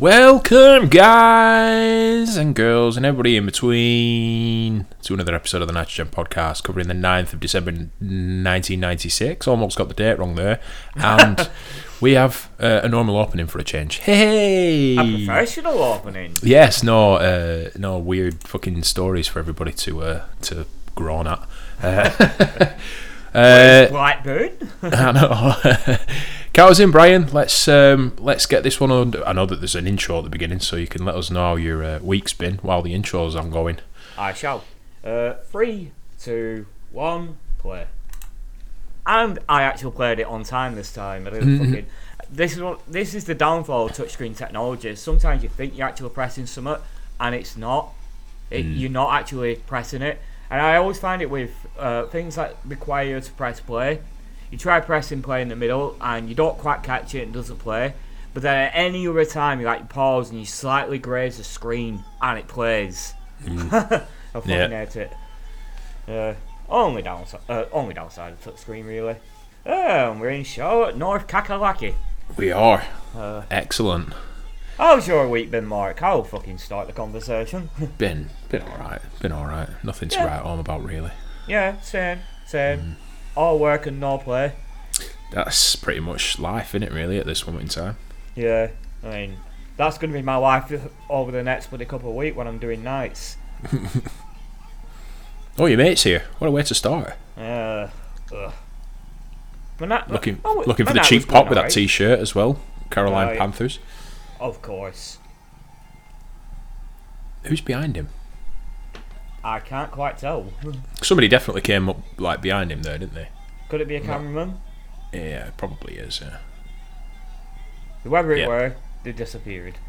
Welcome, guys and girls, and everybody in between, to another episode of the Nitrogen Podcast covering the 9th of December 1996. Almost got the date wrong there. And we have uh, a normal opening for a change. Hey! A professional opening. Yes, no, uh, no weird fucking stories for everybody to uh, to groan at. Uh, uh, Blackburn. I know. Cows in, Brian. Let's um, let's get this one on. I know that there's an intro at the beginning, so you can let us know how your uh, week's been while the intro's ongoing. I shall. Uh, three, two, one, play. And I actually played it on time this time. I didn't fucking. This is what this is the downfall of touchscreen technology. Sometimes you think you're actually pressing something, and it's not. It, You're not actually pressing it. And I always find it with uh, things that require you to press play. You try pressing play in the middle, and you don't quite catch it and doesn't play. But then at any other time, you like pause and you slightly graze the screen, and it plays. I fucking Yeah. hate it. Uh, only downside, uh, only downside of touchscreen really. Um, we're in Charlotte, North Kakalaki. We are Uh, excellent. how's your week been, Mark? I'll fucking start the conversation. Been been all right. Been all right. Nothing to Yeah. write home about really. yeah, same, same. All work and no play. That's pretty much life, isn't it? Really, at this moment in time. Yeah, I mean, that's going to be my life over the next bloody couple of weeks when I'm doing nights. Oh, your mate's here. What a way to start. Uh, ugh. Na- Looking oh, looking for the cheap pop with that. T-shirt as well. Carolina yeah. Panthers. Of course. Who's behind him? I can't quite tell. Somebody definitely came up like behind him there, didn't they? Could it be a cameraman? Yeah, it probably is. Yeah. Whoever it Yeah. were, they disappeared.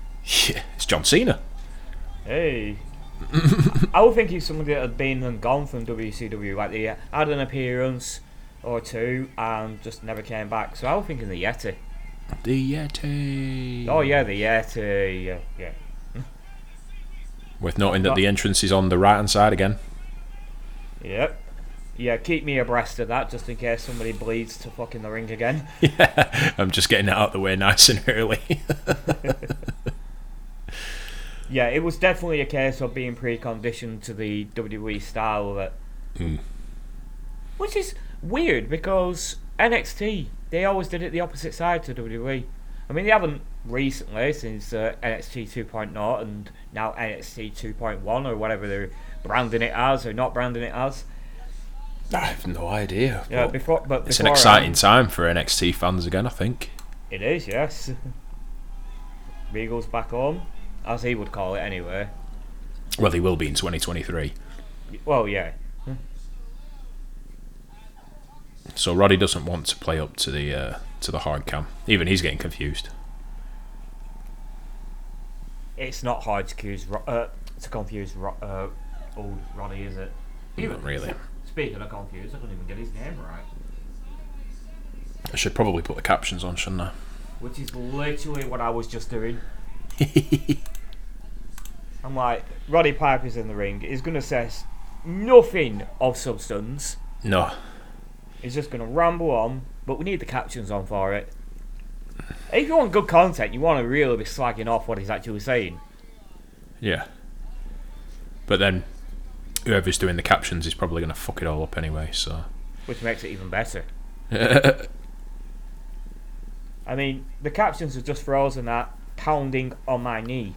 Yeah, it's John Cena. Hey. I would think he's somebody that had been and gone from WCW, like they had an appearance or two and just never came back. So I was thinking the Yeti. The Yeti. Oh yeah, the Yeti. Yeah, yeah. Worth noting that the entrance is on the right hand side again. Yep. Yeah, keep me abreast of that just in case somebody bleeds to fucking the ring again. Yeah, I'm just getting it out of the way nice and early. Yeah, it was definitely a case of being preconditioned to the WWE style that. Mm. Which is weird because NXT, they always did it the opposite side to WWE. I mean, they haven't recently since uh, NXT 2.0 and now NXT 2.1 or whatever they're branding it as or not branding it as. I have no idea. Yeah, but before, but it's an exciting time for NXT fans again, I think. It is, yes. Regal's back home, as he would call it anyway. Well, he will be in 2023. Well, yeah. So Roddy doesn't want to play up to the uh, to the hard cam. Even he's getting confused. It's not hard to confuse, uh, to confuse uh, old Roddy, is it? Not really. Speaking of confused, I couldn't even get his name right. I should probably put the captions on, shouldn't I? Which is literally what I was just doing. I'm like, Roddy Piper's in the ring. He's going to say nothing of substance. No. He's just going to ramble on, but we need the captions on for it. If you want good content, you want to really be slagging off what he's actually saying. Yeah. But then, whoever's doing the captions is probably going to fuck it all up anyway. So. which makes it even better. I mean, the captions are just frozen at pounding on my knee.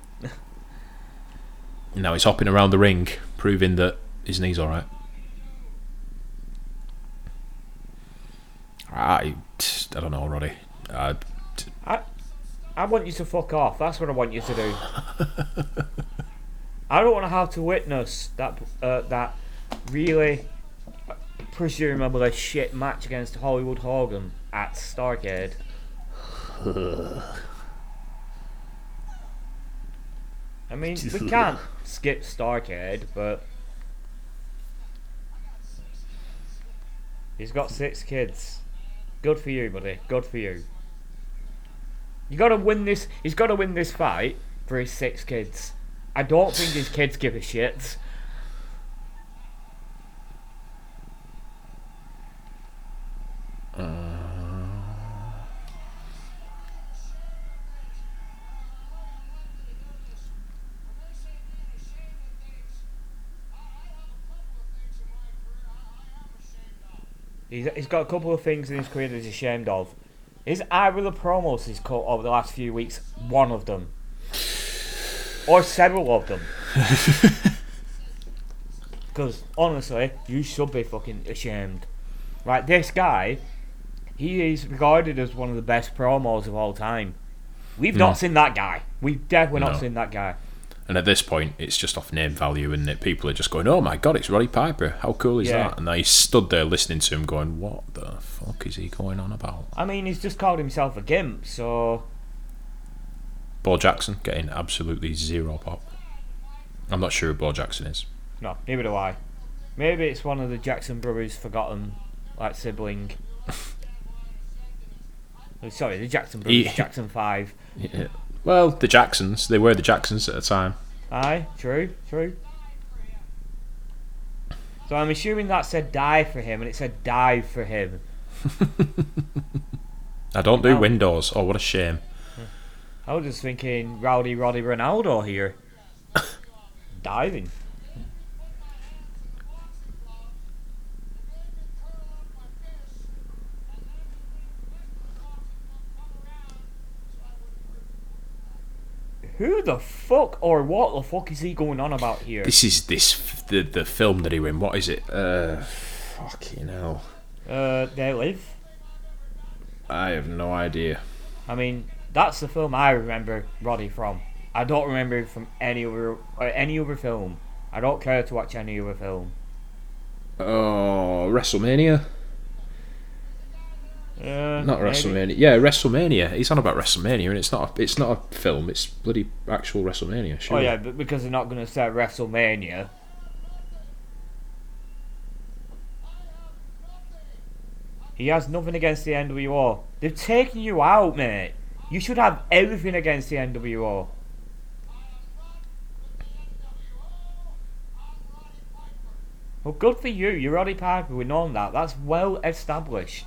now he's hopping around the ring, proving that his knee's all right. I, I don't know, Roddy. I, I want you to fuck off. That's what I want you to do. I don't want to have to witness that uh, that really presumably shit match against Hollywood Hogan at Starcade. I mean, we can't skip Starcade, but he's got six kids. Good for you, buddy. Good for you. You got to win this. He's got to win this fight for his six kids. I don't think his kids give a shit. He's got a couple of things in his career that he's ashamed of. Is either the promos he's cut over the last few weeks one of them? Or several of them? Because honestly, you should be fucking ashamed. Right, this guy, he is regarded as one of the best promos of all time. We've not mm. seen that guy. We've definitely not seen that guy. And at this point, it's just off name value, and people are just going, "Oh my god, it's Roddy Piper! How cool is Yeah. that?" And I stood there listening to him, going, "What the fuck is he going on about?" I mean, he's just called himself a gimp, so Bo Jackson getting absolutely zero pop. I'm not sure who Bo Jackson is. no, neither do I. Maybe it's one of the Jackson brothers' forgotten, like sibling. Sorry, the Jackson brothers, He- Jackson Five. Yeah. Well, the Jacksons, they were the Jacksons at the time. Aye, true, true. So I'm assuming that said die for him, and it said dive for him. I don't do. Windows. Oh, what a shame. I was just thinking Rowdy Roddy Ronaldo here. Diving. Who the fuck or what the fuck is he going on about here? This is this the the film that he win. What is it? Uh, fucking hell. Uh, they live. I have no idea. I mean, that's the film I remember Roddy from. I don't remember him from any other or any other film. I don't care to watch any other film. Oh, WrestleMania? Uh, Not maybe. WrestleMania. Yeah, WrestleMania. He's on about WrestleMania, and it's not. A, it's not a film. It's bloody actual WrestleMania. Sure. Oh yeah, but because they're not going to say WrestleMania. He has nothing against the NWO. They've taken you out, mate. You should have everything against the NWO. Well, good for you. You're Roddy Piper. We know that. That's well established.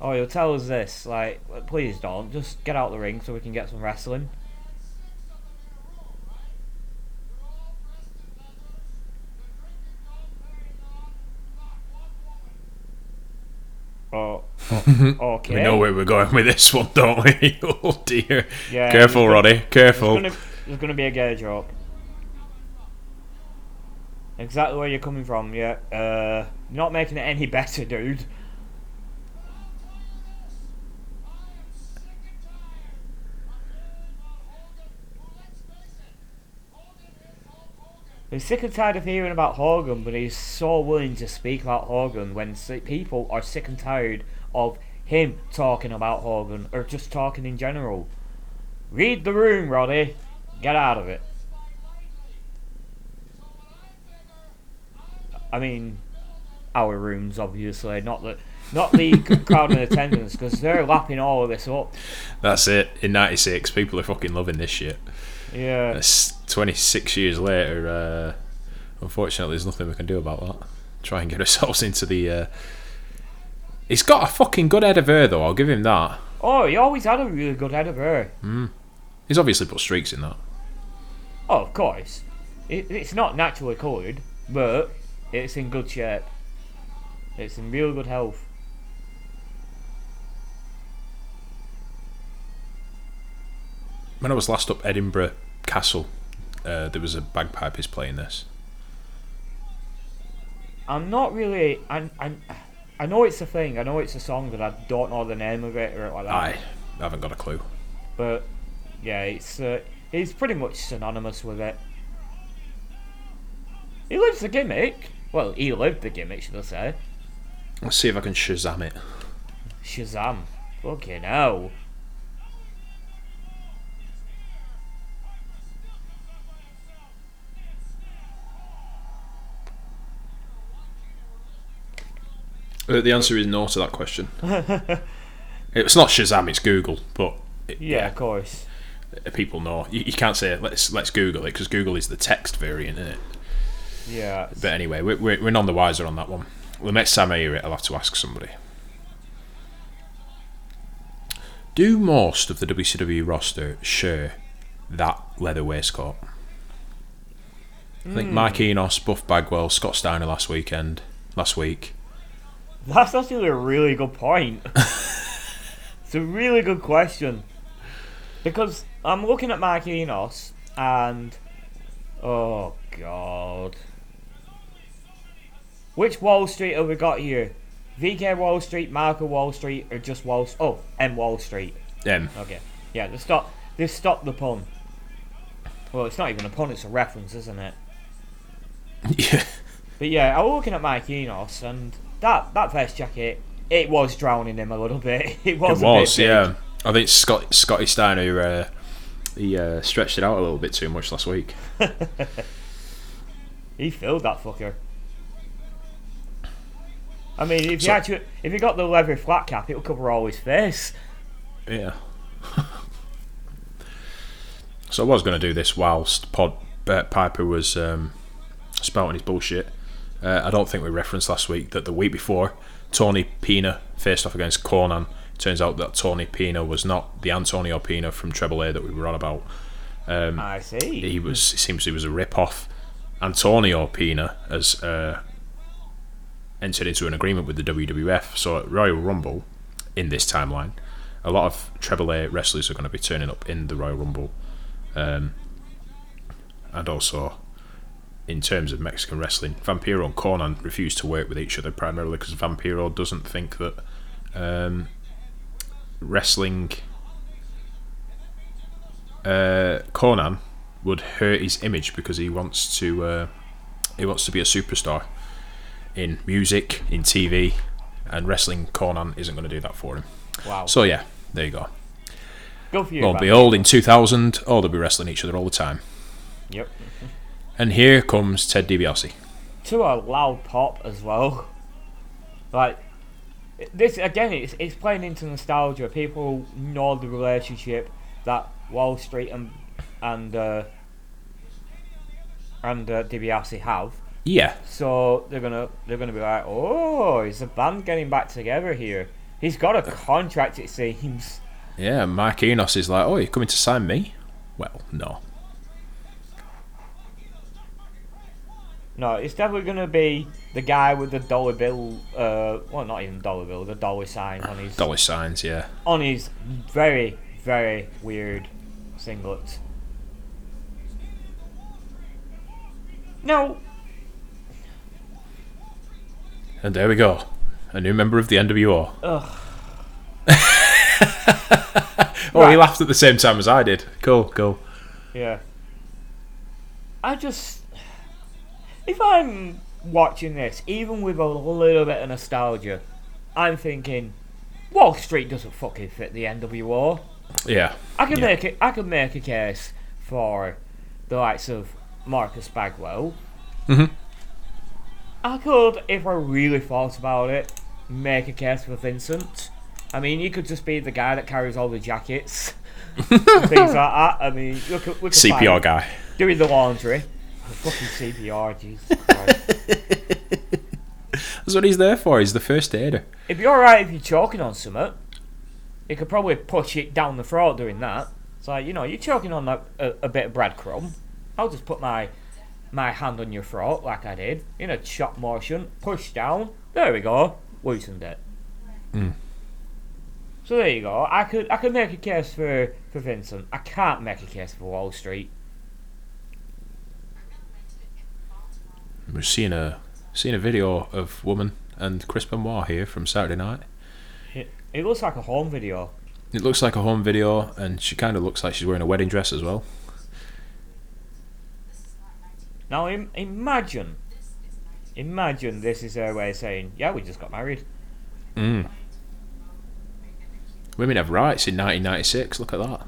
Oh, he'll tell us this. Like, please don't. Just get out the ring so we can get some wrestling. Oh, oh, okay. We know where we're going with this one, don't we? oh dear. Yeah, Careful, Roddy. Careful. there's gonna be a gay joke. Exactly where you're coming from, yeah. Uh, not making it any better, dude. He's sick and tired of hearing about Hogan, but he's so willing to speak about Hogan when people are sick and tired of him talking about Hogan or just talking in general. Read the room, Roddy. Get out of it. I mean, our rooms, obviously, not the not the crowd in attendance, because they're lapping all of this up. That's it. In '96, people are fucking loving this shit. Yeah, It's 26 years later. Uh, unfortunately, there's nothing we can do about that. Try and get ourselves into the. Uh... He's got a fucking good head of hair, though. I'll give him that. Oh, he always had a really good head of hair. He's obviously put streaks in that. Oh, of course. It, it's not naturally coloured, but it's in good shape. It's in real good health. When I was last up Edinburgh Castle, uh, there was a bagpipers playing this. I'm not really. I, I, I know it's a thing. I know it's a song, but I don't know the name of it or like that. I haven't got a clue. But yeah, it's uh, he's pretty much synonymous with it. He lives the gimmick. Well, he lived the gimmick, should I say? Let's see if I can Shazam it. Shazam! Fucking hell! The answer is no to that question. it's not Shazam, it's Google, but it- Yeah, of course. uh, people know. You, you can't say let's let's Google it because Google is the text variant, isn't it? Yeah. But anyway, we're, we're, we're none the wiser on that one. The next time I hear it, I'll have to ask somebody. Do most of the WCW roster share that leather waistcoat? I think Mike Enos, Buff Bagwell, Scott Steiner last weekend. last week? That's actually a really good point. it's a really good question. Because I'm looking at Mike Enos and. Oh, God. Which Wall Street have we got here? VK Wall Street, Marco Wall Street, or just Wall Oh, M Wall Street. Um, Okay. Yeah, they stop. They stop the pun. Well, it's not even a pun; it's a reference, isn't it? yeah. But yeah, I was looking at Mike Enos, and that that vest jacket, it was drowning him a little bit. It was. It a bit was, yeah. I think Scott Scotty Steiner uh, he uh, stretched it out a little bit too much last week. He filled that fucker. I mean, if So- you actually, if you got the leather flat cap, it'll cover all his face. Yeah. so I was going to do this whilst Pod uh, Piper was um, spouting his bullshit. Uh, I don't think we referenced last week that the week before Tony Pina faced off against Konnan. Turns out that Tony Pina was not the Antonio Pina from Treble A that we were on about. Um, I see. he was it seems he was a rip off. Antonio Pina has uh, entered into an agreement with the WWF. So at Royal Rumble, in this timeline, a lot of Treble A wrestlers are going to be turning up in the Royal Rumble, um, and also in terms of Mexican wrestling, Vampiro and Konnan refuse to work with each other primarily because Vampiro doesn't think that um, wrestling uh, Konnan would hurt his image because he wants to uh, he wants to be a superstar in music, in TV, and wrestling Konnan isn't going to do that for him. wow. So yeah, there you go. Go for you. Won't man. be old in 2000. Oh, they'll be wrestling each other all the time. Yep. And here comes Ted DiBiase. to a loud pop as well. Like this again, it's it's playing into nostalgia. People know the relationship that Wall Street and and uh, and uh, DiBiase have. Yeah, So they're gonna they're gonna be like, oh, is the band getting back together here? He's got a contract, it seems. yeah. Mike Enos is like, oh, you're coming to sign me? Well, no. No, it's definitely gonna be the guy with the dollar bill. Uh, well, not even dollar bill, the dollar sign on his Dollar signs, yeah. on his very, very weird singlet. No, And there we go. A new member of the NWO. ugh. Oh, he laughed at the same time as I did. Cool, cool. Yeah. I just. If I'm watching this, even with a little bit of nostalgia, I'm thinking, Wall Street doesn't fucking fit the NWO. Yeah. I could Yeah. make it. I could make a case for the likes of Marcus Bagwell. Mhm. I could, if I really thought about it, make a case for Vincent. I mean, you could just be the guy that carries all the jackets, and things like that. I mean, look at CPR guy. doing the laundry. Fucking CPR, Jesus Christ. That's what he's there for. He's the first aider. It'd be alright if you're choking on something. You could probably push it down the throat doing that. It's like, you know, you're choking on a, a, a bit of breadcrumb. I'll just put my my hand on your throat like I did in a chop motion, push down. There we go, loosened it. Mm. So there you go. I could I could make a case for for Vincent. I can't make a case for Wall Street. We're seeing a seeing a video of woman and Chris Benoit here from Saturday night. It, it looks like a home video. It looks like a home video, and she kind of looks like she's wearing a wedding dress as well. Now Im- imagine, imagine this is her way of saying, "Yeah, we just got married." Mm. Women have rights in 1996. Look at that.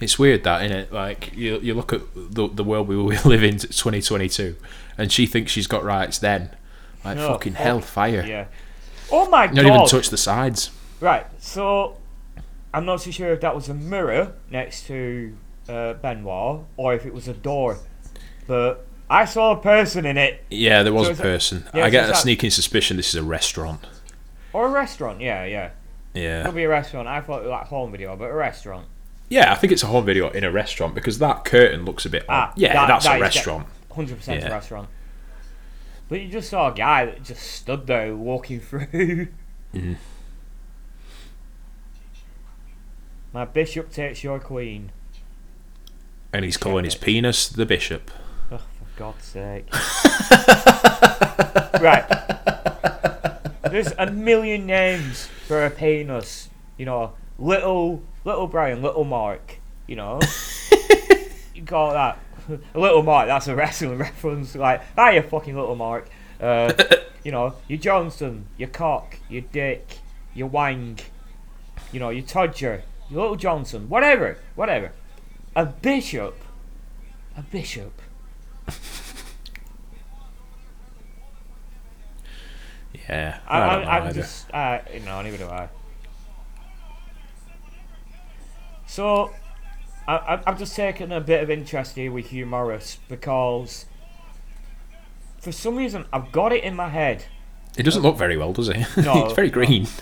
It's weird that, it? Like you, you look at the the world we live in, 2022, and she thinks she's got rights then. Like Oh, fucking fuck. hellfire. Yeah. Oh my Not even touch the sides. Right. So, I'm not too sure if that was a mirror next to uh, Benoit or if it was a door, but I saw a person in it Yeah, there was So a person. yeah, I so get a that- sneaking suspicion this is a restaurant. or a restaurant. Yeah, yeah. Yeah. Could be a restaurant. I thought it was like home video, but a restaurant. Yeah, I think it's a home video in a restaurant because that curtain looks a bit. Ah, yeah, that- that's that a restaurant. Hundred percent Yeah. restaurant. But you just saw a guy that just stood there walking through. Mhm. My bishop takes your queen. and he's calling his penis the bishop. Oh, for God's sake. right. There's a million names for a penis. You know, little little Brian, little Mark. You know, you call that. Little Mark. That's a wrestling reference. Like, ah, you fucking little Mark. Uh, you know, your Johnson, your cock, your dick, your wang. You know, your Todger, your little Johnson, whatever, whatever. A bishop. A bishop. Yeah, I, I, I, don't know I'm either. just, uh, no, neither do I. So, I, I, I've just taken a bit of interest here with Hugh Morrus because, for some reason, I've got it in my head. It doesn't look very well, does it? No, He's very green.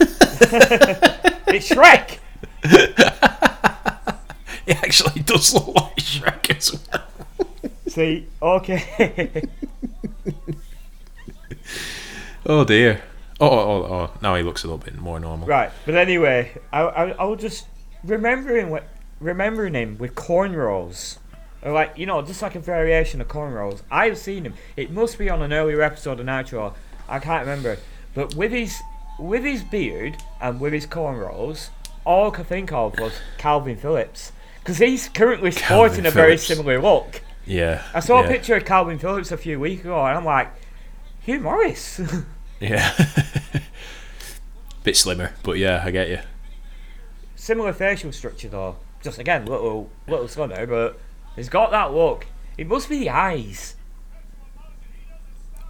It's Shrek. it actually does look like Shrek as well. See, okay. Oh dear. Oh, oh, oh, oh, now he looks a little bit more normal. right, but anyway, I, I, I was just remembering what, remembering him with cornrows. Or like you know, just like a variation of cornrows. I've seen him. It must be on an earlier episode of Nitro. I can't remember. But with his with his beard and with his cornrows, all I could think of was Kalvin Phillips. Because he's currently sporting Calvin a very Phillips. similar look. Yeah. I saw yeah, a picture of Kalvin Phillips a few weeks ago and I'm like, Hugh Morrus. Yeah. Bit slimmer, but yeah, I get you. Similar facial structure though. Just again, little little slimmer, but he's got that look. It must be the eyes.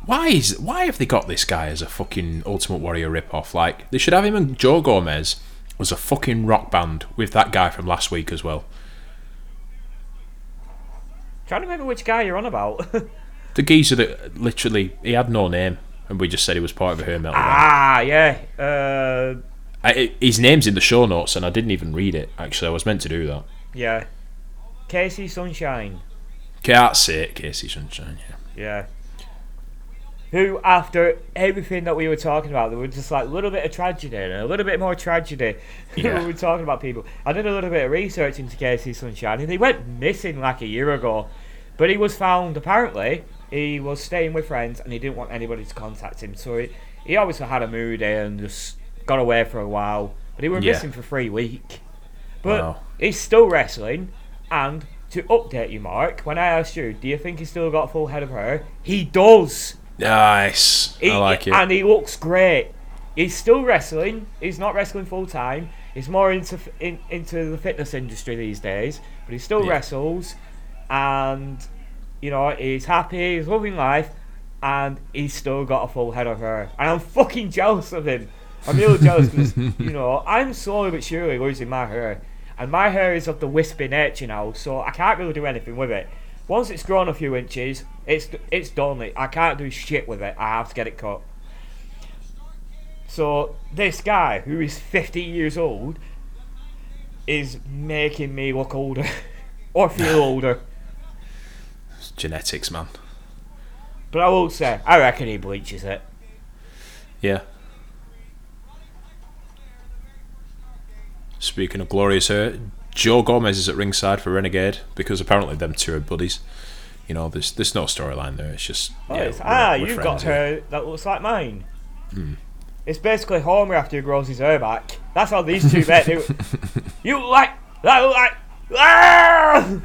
Why is why have they got this guy as a fucking Ultimate Warrior ripoff? Like they should have him and Joe Gomez was a fucking rock band with that guy from last week as well. trying to remember which guy you're on about. The geezer that literally he had no name, and we just said he was part of a hair metal band. ah, yeah. Uh, I, his name's in the show notes, and I didn't even read it. Actually, I was meant to do that. yeah. Casey Sunshine. That's it, Casey Sunshine. Yeah. Yeah. Who, after everything that we were talking about, there was just like a little bit of tragedy and a little bit more tragedy. Yeah. we were talking about people. I did a little bit of research into Casey Sunshine, and he went missing like a year ago. But he was found, apparently, he was staying with friends and he didn't want anybody to contact him. So he, he obviously had a mood and just got away for a while. But he was Yeah. missing for three weeks. But Wow. he's still wrestling. And to update you, Mark, when I asked you, do you think he's still got a full head of hair? He does. Nice. He- I like it. And he looks great. He's still wrestling. He's not wrestling full time. He's more into in, into the fitness industry these days, but he still Yeah. wrestles, and you know he's happy. He's loving life, and he's still got a full head of hair. And I'm fucking jealous of him. I'm really jealous because you know I'm slowly but surely losing my hair, and my hair is of the wispy nature now, so I can't really do anything with it. Once it's grown a few inches, it's it's done. I can't do shit with it. I have to get it cut. So this guy, who is 50 years old, is making me look older or feel older. It's genetics, man. But I will say, I reckon he bleaches it. Yeah. Speaking of glorious hair, Joe Gomez is at ringside for Renegade because apparently them two are buddies. You know, there's there's no storyline there. It's just Oh, yeah, it's- ah, you've got here. hair that looks like mine. Hmm. It's basically Homer after he grows his hair back. That's how these two met. They- you look like that. Look like ah!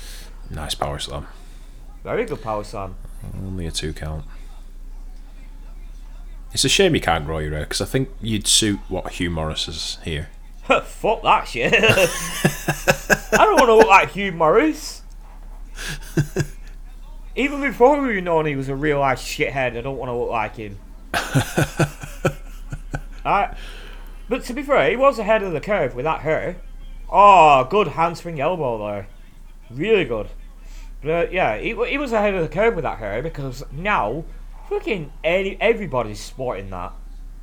Nice power slam. Very good power slam. Only a two count. It's a shame you can't grow your hair because I think you'd suit what Hugh Morrus is here. Fuck that shit. I don't want to look like Hugh Morrus. Even before we known he was a real life shithead, I don't want to look like him. I, but to be fair, he was ahead of the curve with that hair. Oh, good handspring elbow there. Really good. But yeah, he, he was ahead of the curve with that hair because now, fucking any, everybody's sporting that.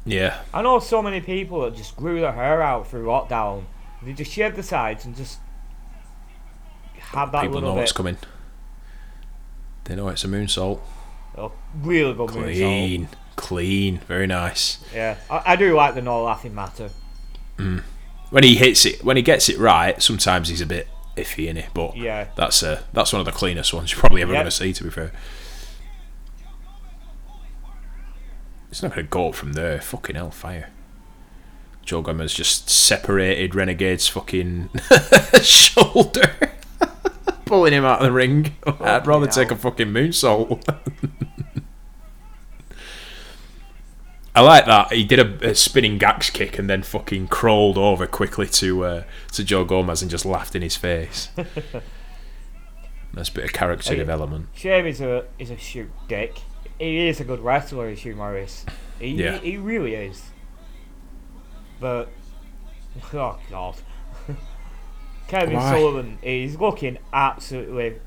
Yeah, I know so many people that just grew their hair out through lockdown. They just shaved the sides and just have that People little know what's bit. coming. They know it's a moonsault. Oh, really good moonsault. Clean, clean, very nice. Yeah, I, I do like the no laughing matter. When he hits it, when he gets it right, sometimes he's a bit iffy in it, but Yeah. that's uh, that's one of the cleanest ones you're probably ever going to see. To be fair, it's not going to go up from there. Fucking hellfire. Joe Gomez just separated Renegade's fucking shoulder, pulling him out of the ring. I'd rather Fucking take a fucking moonsault. I like that. He did a, a spinning gax kick and then fucking crawled over quickly to uh, to Joe Gomez and just laughed in his face. That's a bit of character Oh, development. Shame is a is a shoot dick. He is a good wrestler, is Hugh Morrus. He, Yeah. he, he really is. But oh god, Kevin Why? Sullivan is looking absolutely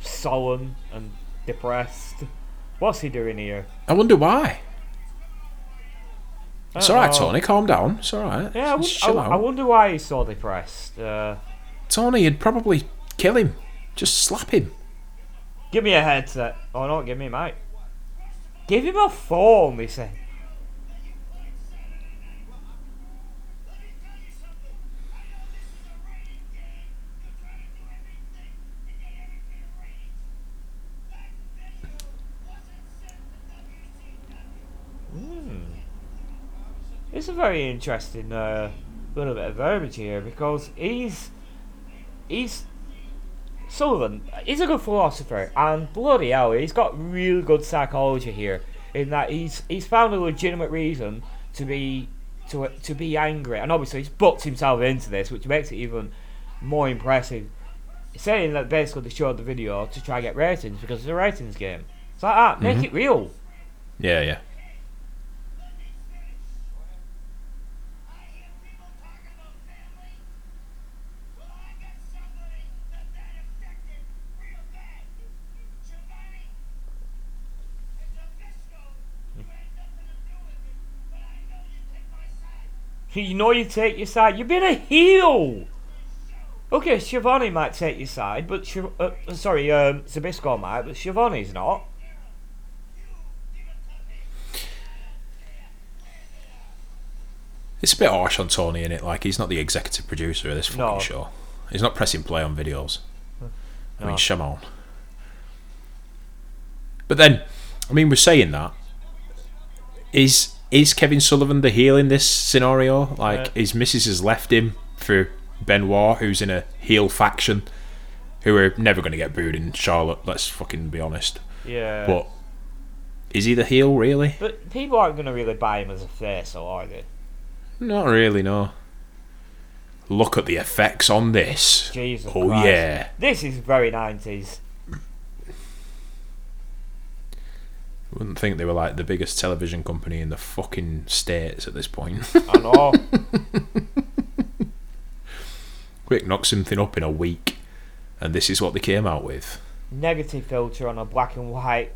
sullen and depressed. What's he doing here? I wonder why. I It's alright. Tony. Calm down. It's alright. Yeah, I, Just chill I, out. I wonder why he's so depressed. Uh, Tony, you'd probably kill him. Just slap him. Give me a headset. Oh no, give me a mic. Give him a phone, he said. Hmm. It's a very interesting uh, little bit of verbiage here because he's he's Sullivan. He's a good philosopher, and bloody hell, he's got really good psychology here. In that he's he's found a legitimate reason to be to to be angry, and obviously he's booked himself into this, which makes it even more impressive. Saying that basically they showed the video to try and get ratings because it's a ratings game. It's like that, make Mhm. it real. Yeah, yeah. You know you take your side. You've been a heel. Okay, Schiavone might take your side, but Shiv- uh, sorry, um, Zbyszko might, but Schiavone's not. It's a bit harsh on Tony in it. Like he's not the executive producer of this fucking No. show. He's not pressing play on videos. I mean, No. Shimon. But then, I mean, we're saying that. Is is Kevin Sullivan the heel in this scenario? Like, Uh, his missus has left him for Benoit, who's in a heel faction, who are never going to get booed in Charlotte. Let's fucking be honest. Yeah. But is he the heel really? But people aren't going to really buy him as a face, though, are they? Not really. No. Look at the effects on this. Jesus Oh Christ. yeah. This is very 90s. Wouldn't think they were like the biggest television company in the fucking states at this point. I know. Quick, knock something up in a week, and this is what they came out with. Negative filter on a black and white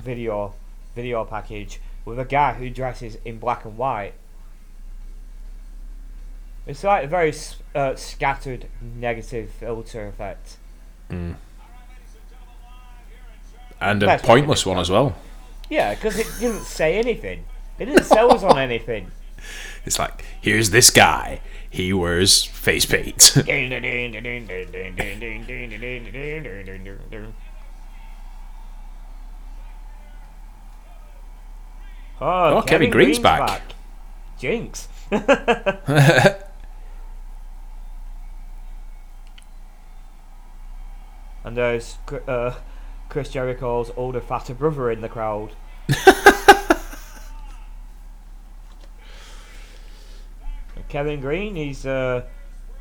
video video package with a guy who dresses in black and white. It's like a very uh, scattered negative filter effect. Mm. And a pointless one as well. Yeah, because it didn't say anything. It didn't sell us on anything. It's like, here's this guy. He wears face paint. Oh, Oh, Kevin Greene's back. Jinx. and there's uh, Chris Jericho's older, fatter brother in the crowd. Kevin Greene, he's uh,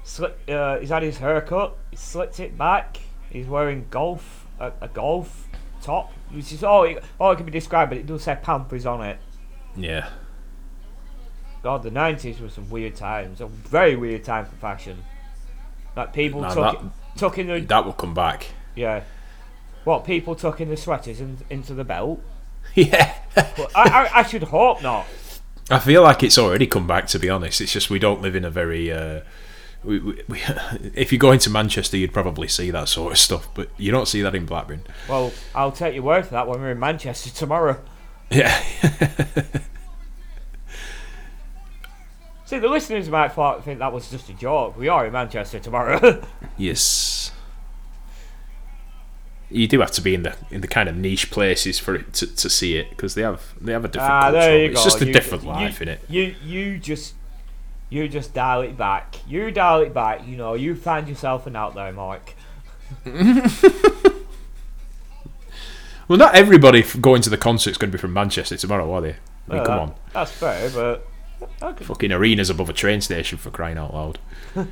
sli- uh, he's had his haircut. He slicked it back. He's wearing golf a, a golf top, which is all it, all it can be described, but it does say Pampers on it. yeah. God, the nineties were some weird times. A very weird time for fashion. Like people Nah, tuck, that- tucking the That will come back. yeah. What people tucking the sweaters in, into the belt? Yeah. I, I I should hope not. I feel like it's already come back, to be honest. It's just we don't live in a very uh, we, we, we, if you go into Manchester, you'd probably see that sort of stuff, but you don't see that in Blackburn. Well, I'll take your word for that when we're in Manchester tomorrow. Yeah. See, the listeners might think that was just a joke. We are in Manchester tomorrow. yes. You do have to be in the in the kind of niche places for it to, to see it because they have they have a different ah, culture. it's go. just a You- different you- life in it. You you just you just dial it back. You dial it back. You know, you find yourself an out there, Mike. Well, not everybody going to the concert's going to be from Manchester tomorrow, are they? I mean, Well, come that- on, That's fair, but fucking arenas above a train station for crying out loud.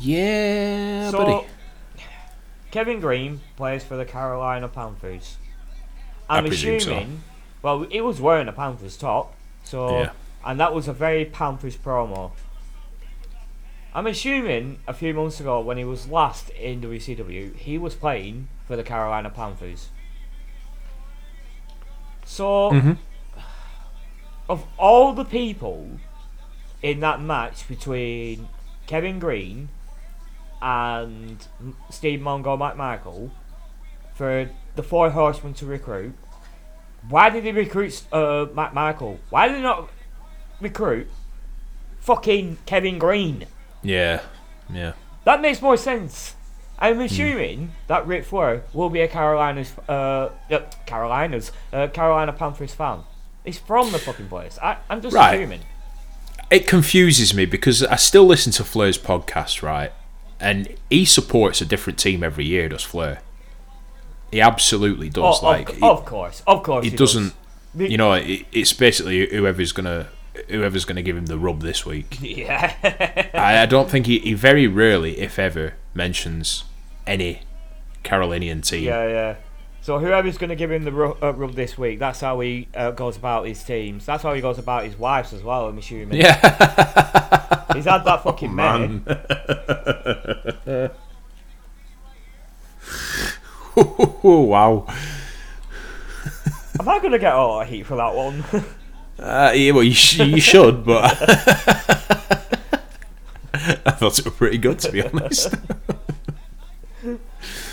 yeah, So, buddy. Kevin Greene plays for the Carolina Panthers. I'm presume so. assuming. Well, he was wearing a Panthers top, so Yeah. and that was a very Panthers promo. I'm assuming a few months ago when he was last in WCW, he was playing for the Carolina Panthers. So, Mhm. of all the people in that match between Kevin Greene and Steve Mongo McMichael for the Four Horsemen to recruit, why did he recruit uh, McMichael? Why did he not recruit fucking Kevin Greene? Yeah, yeah. That makes more sense. I'm assuming that Ric Flair will be a Carolinas, uh, uh Carolinas, uh, Carolina Panthers fan. He's from the fucking place. I, I'm just Right. assuming. It confuses me because I still listen to Flair's podcast, right? And he supports a different team every year, does Flair? He absolutely Oh, does. of, like, he, of course, of course. he he doesn't. does. You know, it, it's basically whoever's gonna whoever's gonna give him the rub this week. Yeah. I, I don't think he, he very rarely, if ever, mentions any Carolinian team. yeah, yeah. So whoever's going to give him the uh, rub this week, that's how he uh, goes about his teams. That's how he goes about his wives as well. I'm assuming. Yeah. He's had that fucking many. wow. Am I going to get a lot of heat for that one? Uh, yeah, well, you, sh- you should, but I thought it was pretty good to be honest.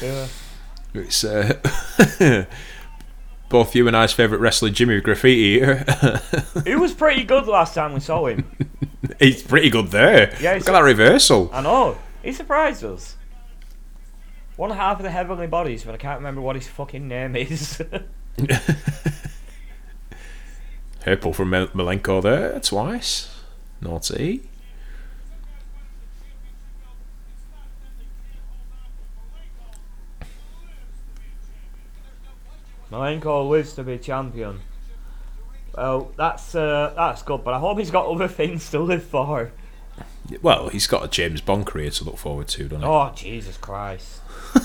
yeah. It's uh, both you and I's favourite wrestler, Jimmy Graffiti. He was pretty good last time we saw him. He's pretty good there. Yeah, Look at that reversal. I know. He surprised us. One half of the heavenly bodies, but I can't remember what his fucking name is. Purple from Mel- Malenko there twice. Naughty. Malenko lives to be champion. Well, that's uh, that's good, but I hope he's got other things to live for. Well, he's got a James Bond career to look forward to, doesn't he? Oh Jesus Christ!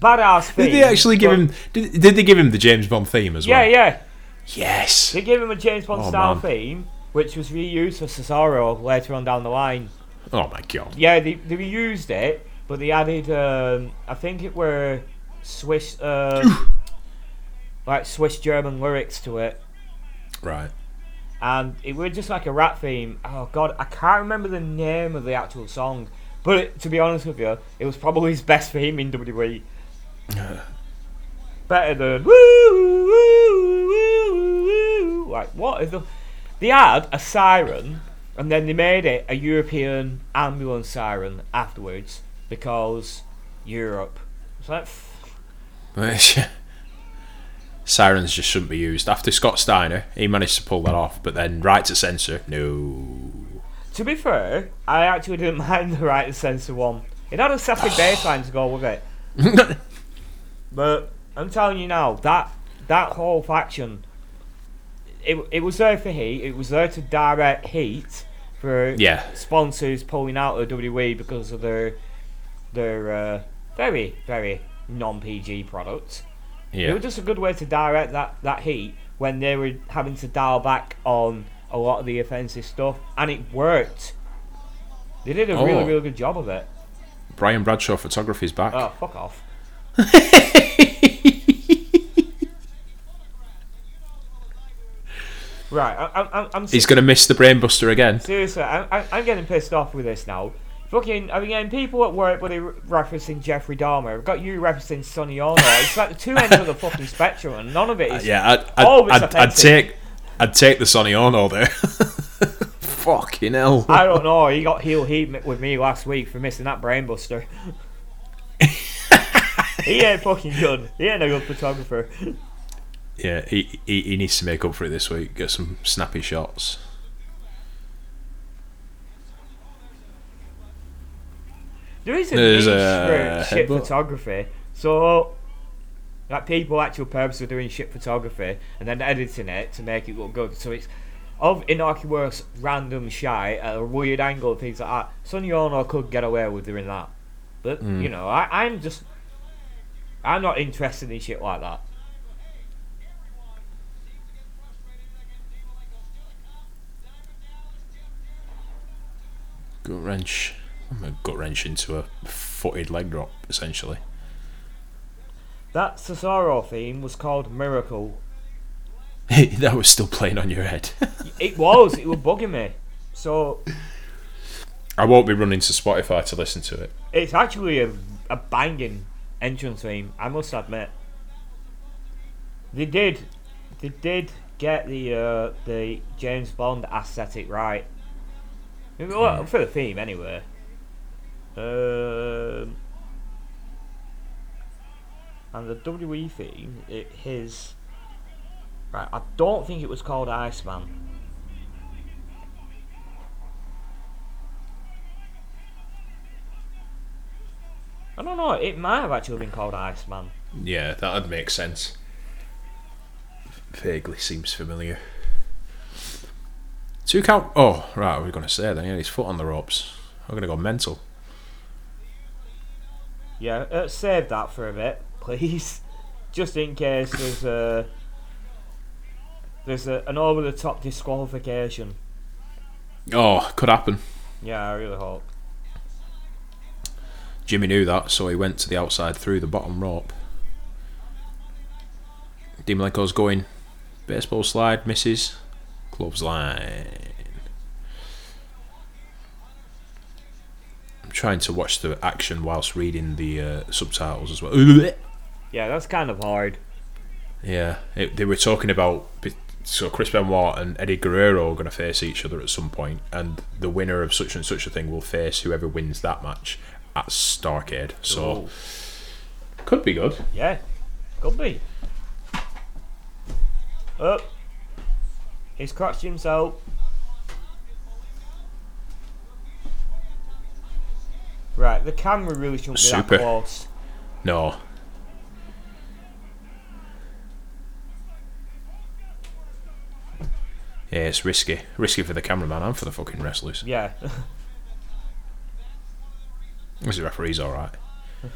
Badass theme. Did they actually give him? Did, did they give him the James Bond theme as Yeah, well? Yeah, yeah. Yes. They gave him a James Bond Oh, style man. theme, which was reused for Cesaro later on down the line. Oh my god. Yeah, they, they reused it, but they added, um, I think it were Swiss, um, like Swiss German lyrics to it, Right. and it was just like a rap theme. Oh god, I can't remember the name of the actual song, but it, to be honest with you, it was probably his best theme in WWE. Better than woo, woo, woo, woo. Like what is the? They had a siren, and then they made it a European ambulance siren afterwards because Europe. It's like Sirens just shouldn't be used. After Scott Steiner, he managed to pull that off, but then right to censor, no. To be fair, I actually didn't mind the right to censor one. It had a sassy baseline to go with it. But I'm telling you now, that that whole faction, it, it was there for heat. It was there to direct heat for Yeah. sponsors pulling out of WWE because of their their uh, very very non PG product. Yeah. It was just a good way to direct that, that heat when they were having to dial back on a lot of the offensive stuff, and it worked. They did a oh. really, really good job of it. Brian Bradshaw photography's back. Oh, fuck off. right, I, I, I'm. I'm He's going to miss the brainbuster again. Seriously, I, I, I'm getting pissed off with this now Fucking, I'm getting people at work, but they referencing Jeffrey Dahmer. I've got you referencing Sonny Onoo. it's like the two ends of the fucking spectrum, and none of it uh, is. Yeah, I'd, I'd, All of it's I'd, I'd take I'd take the Sonny Onoo there. Fucking hell. I don't know. He got heel heat with me last week for missing that brainbuster. he ain't fucking good. He ain't a good photographer. Yeah, he, he he needs to make up for it this week. Get some snappy shots. There is a There's niche a for shit photography. So, like people actual purpose of doing shit photography and then editing it to make it look good. So it's of innocuous random shy at a weird angle things like that. Sonny Onoo could get away with doing that, but Mm. you know, I, I'm just, I'm not interested in shit like that. Gut wrench. I'm a gut wrench into a footed leg drop, essentially. That Cesaro theme was called Miracle. that was still playing on your head. It was. it was bugging me. So I won't be running to Spotify to listen to it. It's actually a, a banging entrance theme, I must admit. They did, they did get the uh, the James Bond aesthetic right. Well, for the theme, anyway. Um, and the WWE theme, it his. Right, I don't think it was called Iceman. I don't know. It might have actually been called Iceman. Yeah, that'd make sense. Vaguely seems familiar. Two count. Oh, right. We're we going to say then. He had his foot on the ropes. I'm going to go mental. Yeah, uh, save that for a bit, please, just in case there's a there's a, an over the top disqualification. Oh, could happen. Yeah, I really hope. Jimmy knew that, so he went to the outside through the bottom rope. Malenko's going. Baseball slide, misses. Gloves line. I'm trying to watch the action whilst reading the uh, subtitles as well. Yeah, that's kind of hard. Yeah, it, they were talking about so Chris Benoit and Eddie Guerrero are going to face each other at some point, and the winner of such and such a thing will face whoever wins that match at Starcade. So Ooh. could be good. yeah, could be. Up. He's crotched himself. Right, the camera really shouldn't be Super. that close. No. Yeah, it's risky. Risky for the cameraman and for the fucking wrestlers. Yeah. This referee's alright.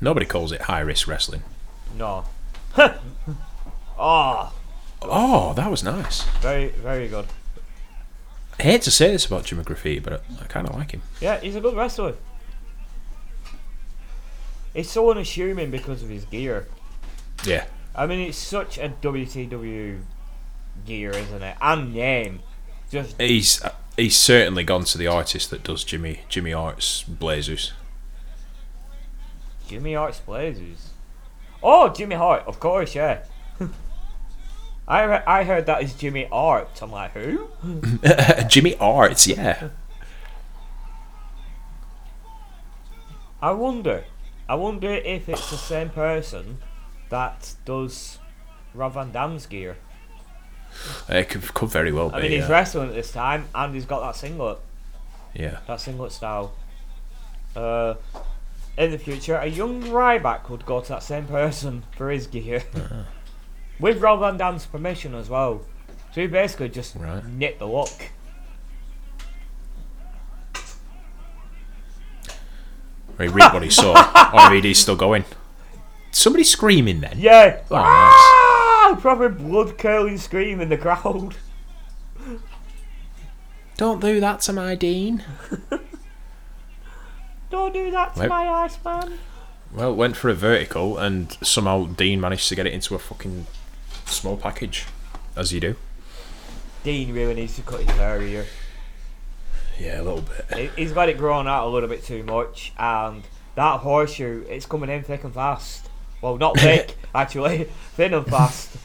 Nobody calls it high risk wrestling. no. oh, Oh, that was nice. very, very good. I hate to say this about Jimmy Graffiti, but I, kind of like him. Yeah, he's a good wrestler. He's so unassuming because of his gear. Yeah. I mean, it's such a WTW gear, isn't it? And name. Just He's uh, he's certainly gone to the artist that does Jimmy Jimmy Art's Blazers. Jimmy Arts Blazers. Oh, Jimmy Hart, of course, yeah. I re- I heard that is Jimmy Art. I'm like, who? Jimmy Arts, yeah. I wonder. I wonder if it's the same person that does Rob Van Dam's gear. It could, could very well be. I mean, he's yeah. wrestling at this time, and he's got that singlet, yeah. that singlet style. Uh, in the future, a young Ryback would go to that same person for his gear, Uh-huh. With Rob Van Dam's permission as well. So he basically just Right. the look. Or he read what he saw. he's still going. Somebody screaming then. Yeah. Oh, nice. ah! Proper blood curling scream in the crowd. Don't do that to my Dean. Don't do that to Wait. my Iceman. Well, went for a vertical, and somehow Dean managed to get it into a fucking small package, as you do. Dean really needs to cut his hair here. Yeah, a little bit. He- He's got it grown out a little bit too much, and that horseshoe, it's coming in thick and fast. Well, not thick, actually, thin and fast.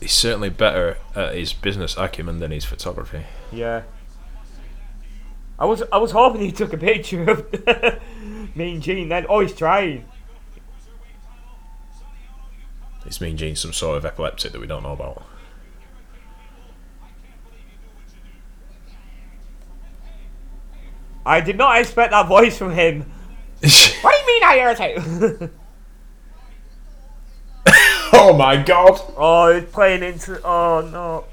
He's certainly better at his business acumen than his photography. Yeah. I was I was hoping he took a picture of Mean Gene then. Oh, he's trying. Is Mean Gene some sort of epileptic that we don't know about? I did not expect that voice from him. What do you mean I irritate? oh my god! oh, he's playing into. Oh no.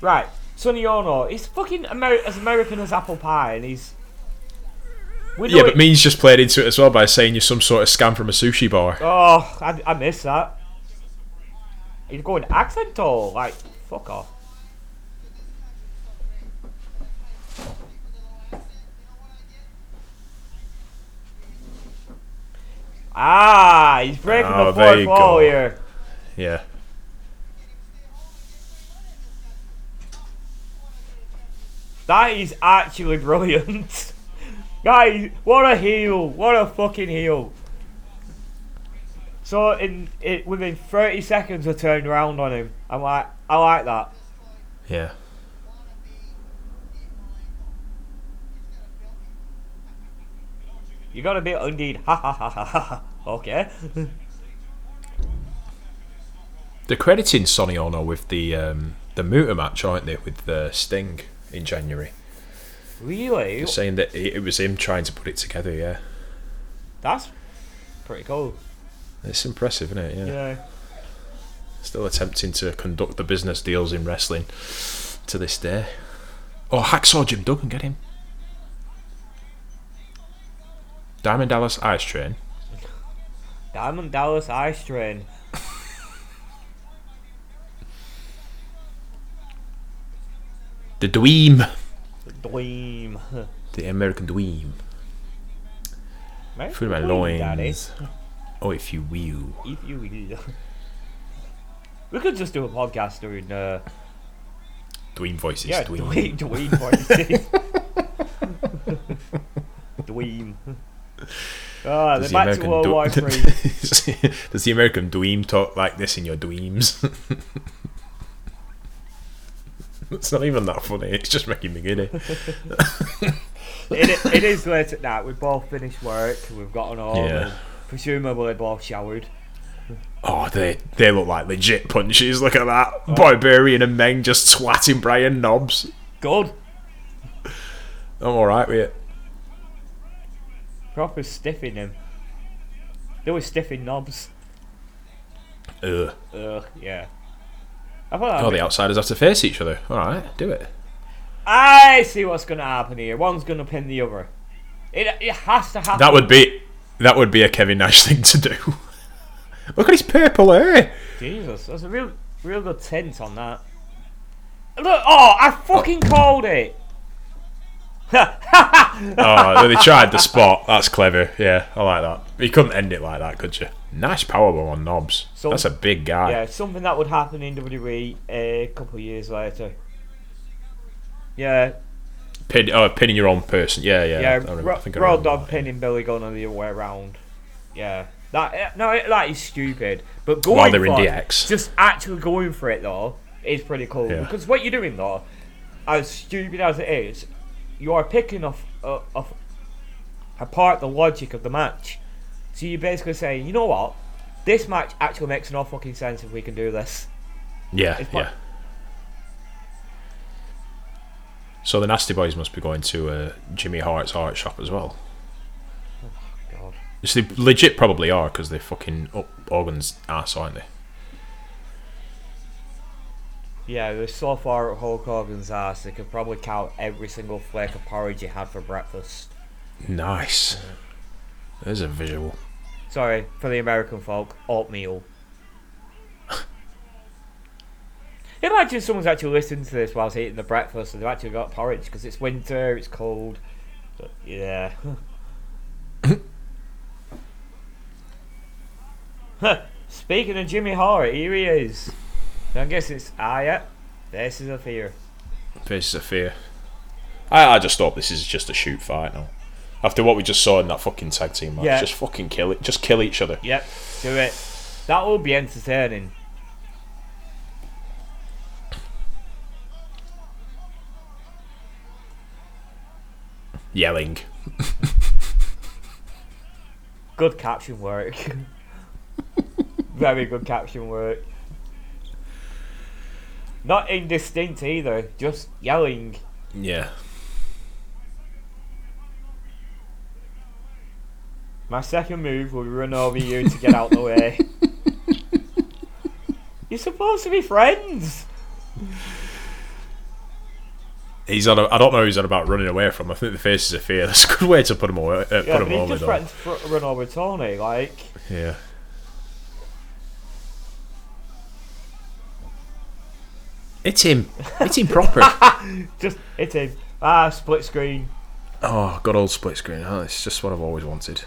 Right, Sonny Onoo. He's fucking as American as apple pie, and he's. Yeah, but it- Mean's just played into it as well by saying you're some sort of scam from a sushi bar. Oh, I, I miss that. He's going accent all like fuck off. Ah, he's breaking Oh, the fourth wall go. here. Yeah. That is actually brilliant. Guys, what a heel. What a fucking heel. So in it within 30 seconds I turned around on him. I'm like I like that. Yeah. You gotta be indeed ha ha ha ha ha. Okay. They're crediting Sonny Onoo with the um, the Muta match, aren't they, with uh, Sting in January? really? They're saying that it it was him trying to put it together, yeah. That's pretty cool. It's impressive, isn't it? Yeah. Yeah. Still attempting to conduct the business deals in wrestling to this day. Oh, Hacksaw Jim Duggan, get him. Diamond Dallas Ice Train. Diamond Dallas Ice Train. The Dweem. The Dweem. The American Dweem. Right? Through my loins. Oh, if you will. If you will. We could just do a podcast doing uh Dweem voices. yeah, Dweem. Dweem voices. Dweem. Ah, Does they're the back to American World War Three. Does the American Dweem talk like this in your Dweems? it's not even that funny. It's just making me giddy. it, it is late at night. We've both finished work. We've gotten home. Yeah. Presumably both showered. Oh, they they look like legit punches. Look at that. Oh. Barbarian and Meng just swatting Brian Knobbs. Good. I'm alright with it. Proper stiffing him. They were stiffing Knobbs. Ugh. Ugh, yeah. I thought Oh, the outsiders have to face each other. Alright, do it. I see what's going to happen here. One's going to pin the other. It, it has to happen. That would be that would be a Kevin Nash thing to do. Look at his purple hair. Jesus, that's a real, real good tint on that. Look, oh, I fucking called it. Oh, they tried the spot. That's clever. Yeah, I like that. You couldn't end it like that, could you? Nice powerbomb on Knobbs. So- That's a big guy. Yeah, something that would happen in WWE a couple of years later. Yeah, Pin, oh, pinning your own person. Yeah, yeah. yeah, I remember- Ro- I think I Road Dog pinning Billy Gunn and the other way around. Yeah, that eh, no, that is stupid. But going While they're in for it, DX. just actually going for it though is pretty cool Yeah. because what you're doing though, as stupid as it is, you are picking off uh, off apart the logic of the match. So you're basically saying, you know what, this match actually makes no fucking sense if we can do this. Yeah, It's yeah. So the Nasty Boys must be going to uh, Jimmy Hart's art shop as well. Oh, God. Yes, they legit probably are because they're fucking up Hogan's ass, aren't they? Yeah, they're so far at Hulk Hogan's ass, they could probably count every single flake of porridge you had for breakfast. Nice. There's a visual. Imagine someone's actually listening to this whilst eating the breakfast and they've actually got porridge because it's winter, it's cold. But yeah. Speaking of Jimmy Hart, here he is. I guess it's ah yeah. This is a fear. This is a fear. I, I just hope this is just a shoot fight now. After what we just saw in that fucking tag team match, Yeah. just fucking kill it. Just kill each other. Yep, do it. That will be entertaining. Yelling. Good caption work. Very good caption work. Not indistinct either, just yelling. Yeah. My second move will run over you to get out the way. You're supposed to be friends. He's on. A, I don't know. who He's on about running away from. I think the faces of fear. That's a good way to put him away. Uh, Yeah, put him he over just though. threatened to fr- run over Tony. Like, Yeah. It's him. It's him proper. just hit him. Ah, split screen. oh, good old split screen. Oh, it's just what I've always wanted.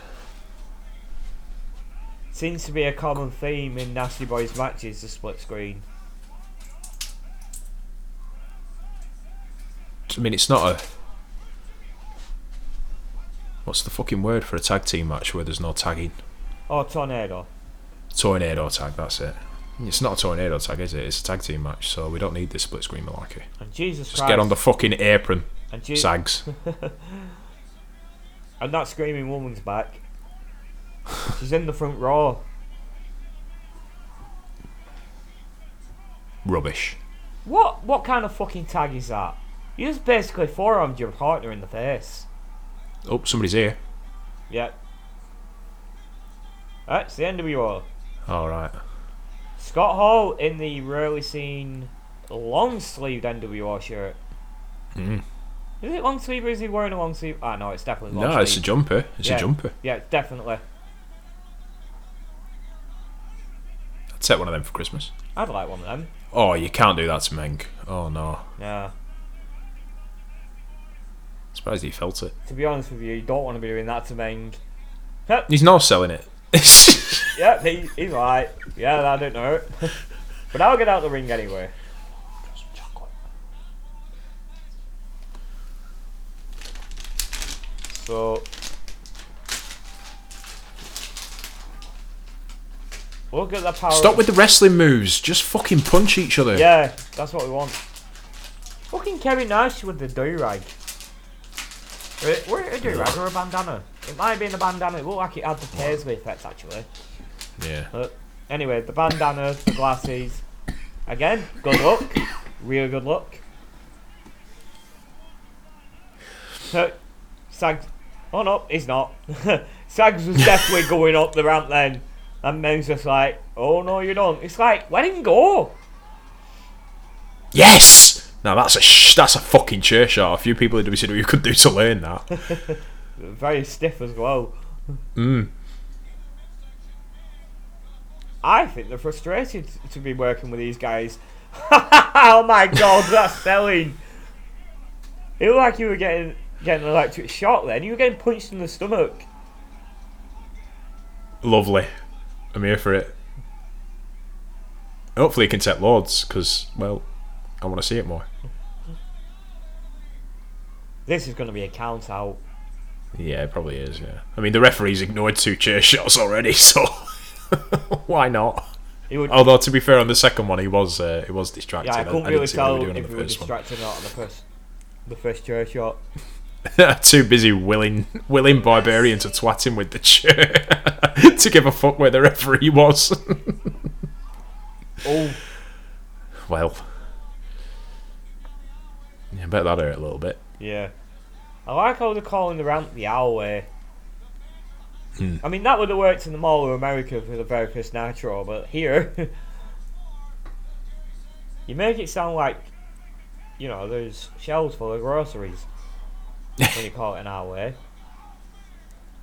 Seems to be a common theme in Nasty Boys matches, the split screen. I mean, it's not a. What's the fucking word for a tag team match where there's no tagging? Oh, Tornado. Tornado tag. That's it. It's not a tornado tag, is it? It's a tag team match, so we don't need this split screen malarkey. And Jesus Just Christ. get on the fucking apron, and, Je- sags. and that screaming woman's back. She's in the front row. Rubbish. What what kind of fucking tag is that? You just basically forearmed your partner in the face. Oh, somebody's here. Yep. That's the NWO. All right. Scott Hall in the rarely seen long sleeved NWO shirt. Mm. Is it long sleeve or is he wearing a long sleeve? Ah, no, it's definitely long No, it's a jumper. It's Yeah. a jumper. Yeah, definitely. Set one of them for Christmas. I'd like one of them. Oh, you can't do that to Meng. Oh no. Yeah. Surprised he felt it. To be honest with you, you don't want to be doing that to Meng. He's not selling it. Yeah, he, he's right. Yeah, I don't know. but I'll get out the ring anyway. So. Look at the power. Stop with the wrestling moves. Just fucking punch each other. Yeah, that's what we want. Fucking Kevin Nash with the do rag. Were it a do rag or a bandana? It might have been a bandana. It looked like it had the Paisley effect actually. Yeah. But anyway, the bandana, the glasses. Again, good luck. Real good luck. So, Sags. Oh no, he's not. Sags was definitely going up the ramp then. And Men's just like, oh no, you don't. It's like, let him go. Yes. Now that's a sh- that's a fucking chair shot. A few people in WCW could do to learn that. Very stiff as well. Mm. I think they're frustrated to be working with these guys. oh my god, that's selling. It looked like you were getting getting an electric shock then. You were getting punched in the stomach. Lovely. I'm here for it. Hopefully, he can set loads because well, I want to see it more. This is going to be a count out. Yeah, it probably is. Yeah. I mean, the referee's ignored two chair shots already, so why not? Would, Although to be fair, on the second one he was uh, he was distracted. yeah, I couldn't didn't really what tell if he was first one. distracted or not on the first, the first chair shot. Too busy willing willing barbarian to twat him with the chair to give a fuck where the referee was. Oh, well, yeah, I bet that hurt a little bit. yeah. I like how they're calling the ramp the owl way. Hmm. I mean, that would have worked in the Mall of America for the very first Nitro, but here, you make it sound like, you know, there's shelves full of groceries when you call it an owl way.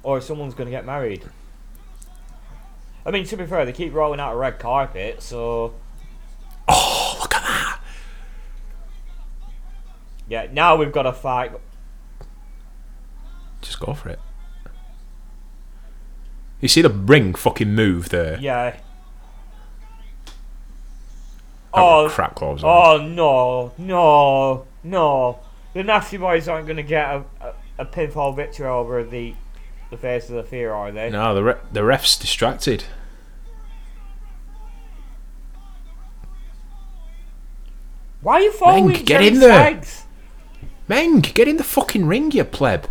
Or if someone's going to get married. I mean, to be fair, they keep rolling out a red carpet, so Oh, look at that! Yeah, now we've got a fight. Just go for it. You see the ring fucking move there? Yeah. That Oh, crap on. oh no, no, no. The Nasty Boys aren't going to get a, a, a pinfall victory over the the face of the fear, are they? No, the re- the ref's distracted. Why are you following Meng, get in there. Sags? Meng, get in the fucking ring, you pleb.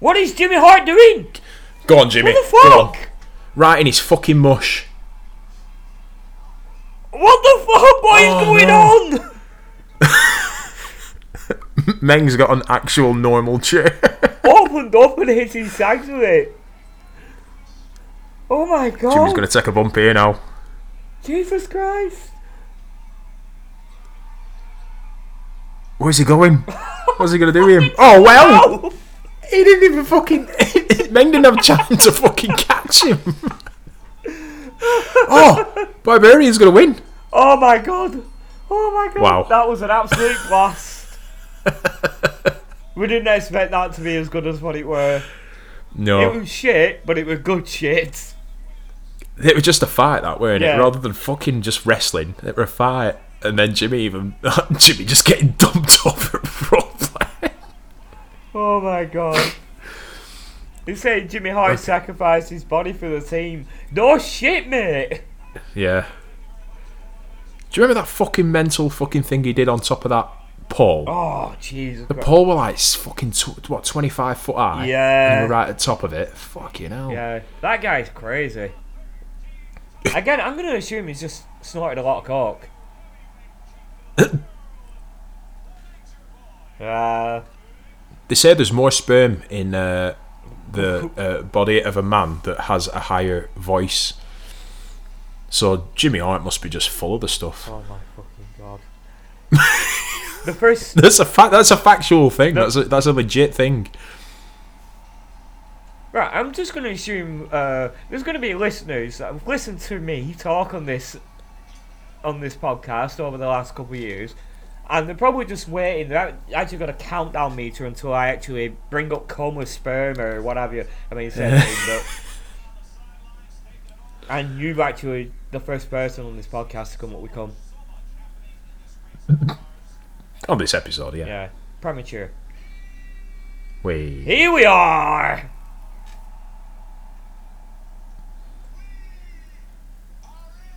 What is Jimmy Hart doing? Go on, Jimmy. What the fuck? Right in his fucking mush. What the fuck? What is Oh, going no. on? Meng's got an actual normal chair. Opened up and hit his Sags with it. Oh my god. Jimmy's going to take a bump here now. Jesus Christ. Where's he going? What's he going to do with him? Oh, well. He didn't even fucking. Meng didn't have time to fucking catch him. Oh, Barbarian's going to win. Oh my god. Oh my god. Wow. That was an absolute blast. we didn't expect that to be as good as what it were. No. It was shit, but it was good shit. It was just a fight, that, weren't Yeah. it? Rather than fucking just wrestling. It was a fight. And then Jimmy even. Jimmy just getting dumped off at. Oh my god. They say Jimmy Hart sacrificed his body for the team. No shit, mate. Yeah. Do you remember that fucking mental fucking thing he did on top of that pole? Oh, Jesus The pole were like fucking what twenty five foot high. Yeah. And right at the top of it. Fucking hell. Yeah, that guy's crazy. Again, I'm going to assume he's just snorted a lot of coke. Uh, They say there's more sperm in uh, the uh, body of a man that has a higher voice. So Jimmy Hart must be just full of the stuff. oh my fucking god. the first. That's a fact. That's a factual thing. That's a, that's a legit thing. Right, I'm just going to assume uh, there's going to be listeners that have listened to me talk on this on this podcast over the last couple of years, and they're probably just waiting. They're act- actually got a countdown meter until I actually bring up with sperm or what have you. I mean, same thing, but. And you're actually the first person on this podcast to come up with come. On this episode, yeah. Yeah, premature. We. Here we are.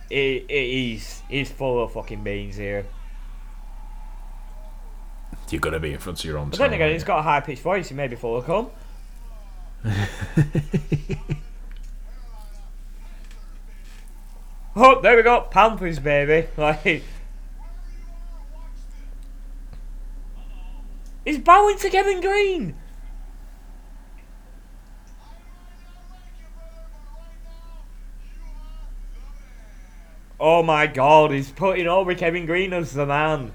He, he- he's he's full of fucking beans here. You're gonna be in front of your own. But then again, he's got a high pitched voice. He may be full of cum. oh, there we go, Pampers, baby. Like, he's bowing to Kevin Greene. Oh my god, he's putting over Kevin Greene as the man.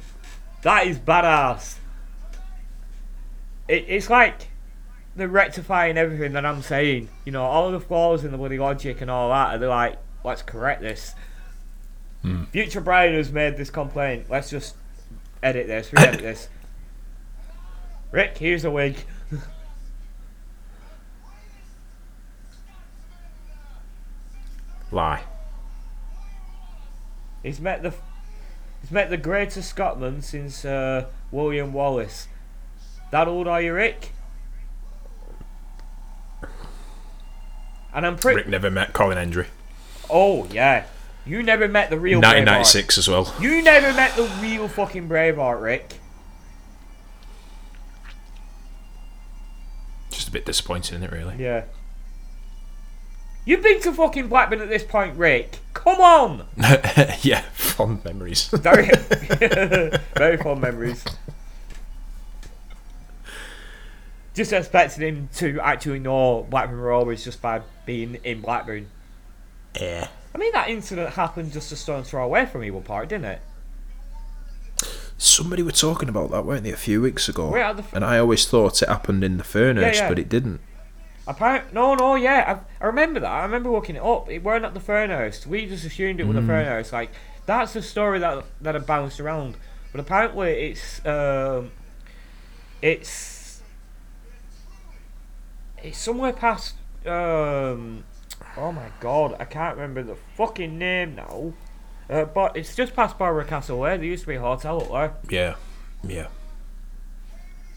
That is badass. It, it's like they're rectifying everything that I'm saying. You know, all the flaws in the bloody logic and all that, they're like, let's correct this. Future Brian has made this complaint. Let's just edit this, re edit this. Rick, here's a wig. Lie. He's met the he's met the greatest Scotland since uh, William Wallace. That old are you, Ric? And I'm pretty. Ric never met Colin Hendry. Oh yeah, you never met the real. Braveheart. 1996 as well. You never met the real fucking Braveheart, Ric. Just a bit disappointing, isn't it? Really. Yeah. You've been to fucking Blackburn at this point, Ric. Come on. yeah, fond memories. Very, very fond memories. Just expecting him to actually know Blackburn Rovers just by being in Blackburn. yeah. I mean, that incident happened just a stone's throw away from Ewood Park, didn't it? Somebody were talking about that, weren't they, a few weeks ago? F- and I always thought it happened in the furnace, Yeah, yeah. but it didn't. Apparently, no, no, yeah, I, I remember that. I remember looking it up. It weren't at the Furnace. We just assumed it was the Furnace. Like that's the story that that had bounced around. But apparently, it's um, it's it's somewhere past. Um, oh my god, I can't remember the fucking name now. Uh, but it's just past Borough Castle Way. There used to be a hotel up there. Yeah, yeah.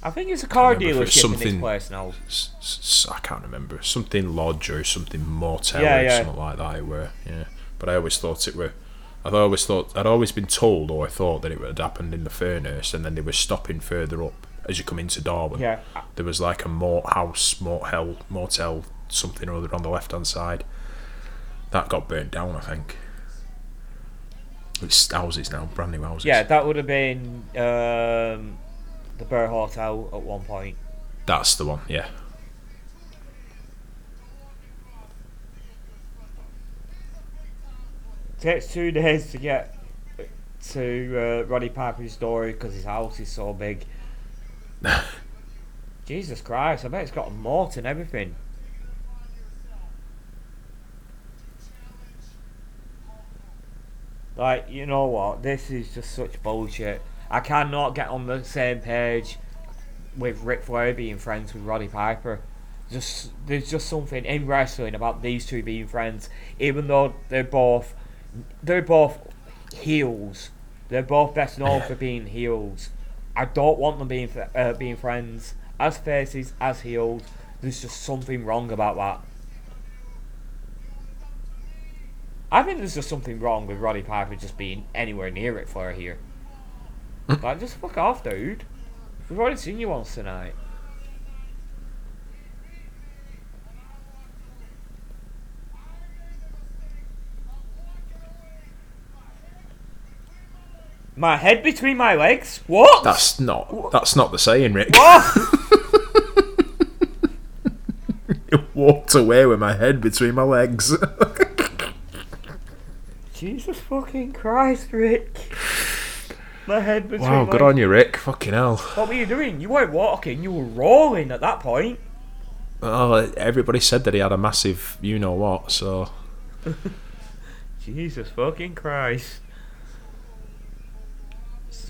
I think it's a car remember if it's dealership in this something- place now. S- s- I can't remember something lodge or something motel Yeah, or yeah. something like that. It were yeah, but I always thought it were. I'd always thought I'd always been told or I thought that it had happened in the furnace, and then they were stopping further up as you come into Darwen. Yeah, There was like a mort house, motel, motel, something or other on the left hand side. That got burnt down, I think. It's houses now, brand new houses. yeah, that would have been um, the Burr Hotel at one point. that's the one. Yeah. takes two days to get to uh, Roddy Piper's story because his house is so big. Jesus Christ, I bet it's got a and everything. Like, you know what? This is just such bullshit. I cannot get on the same page with Ric Flair being friends with Roddy Piper. Just there's just something in wrestling about these two being friends, even though they're both they're both heels. They're both best known for being heels. I don't want them being uh, being friends as faces as heels. There's just something wrong about that. I think there's just something wrong with Roddy Piper just being anywhere near Ric Flair here. like, just fuck off, dude. We've already seen you once tonight. My head between my legs? What? That's not. That's not the saying, Ric. what? Walked away with my head between my legs. Jesus fucking Christ, Ric. My head between wow, my good on you, Ric. Fucking hell. What were you doing? You weren't walking, you were rolling at that point. Oh, everybody said that he had a massive, you know what. So Jesus fucking Christ.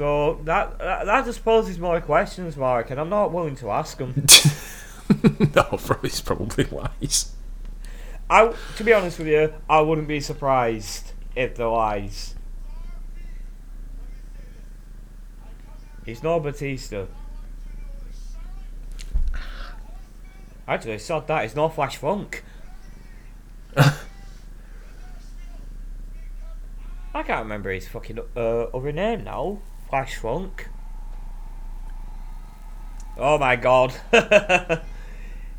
So that, that that just poses more questions, Mark, and I'm not willing to ask them. no, probably it's probably wise. I, to be honest with you, I wouldn't be surprised if they're lies. He's no Batista. Actually, sod that. It's no Flash Funk. I can't remember his fucking uh, other name now. Flash Funk. Oh my god.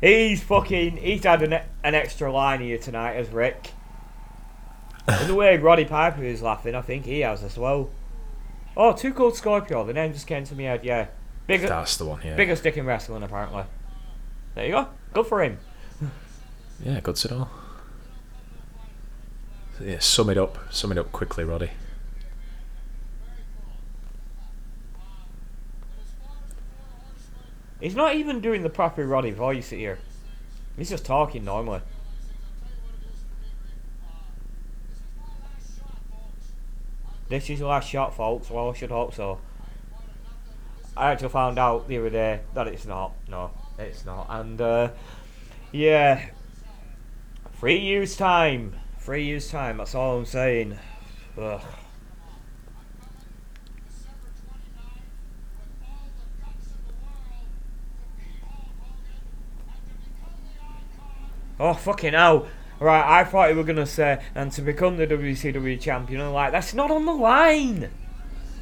he's fucking. He's had an, an extra line here tonight as Ric. and the way Roddy Piper is laughing, I think he has as well. Oh, Too Cold Scorpio. The name just came to me head, yeah. Bigger, That's the one. Yeah. biggest dick in wrestling, apparently. There you go. Good for him. Yeah, good to know. Yeah, sum it up. Sum it up quickly, Roddy. He's not even doing the proper Roddy voice here. He's just talking normally. This is your last shot, folks. Well, I should hope so. I actually found out the other day that it's not. No, it's not. And, uh, yeah. Three years' time. Three years' time, that's all I'm saying. Ugh. Oh fucking hell! Right, I thought you were gonna say, and to become the WCW champion, and like that's not on the line.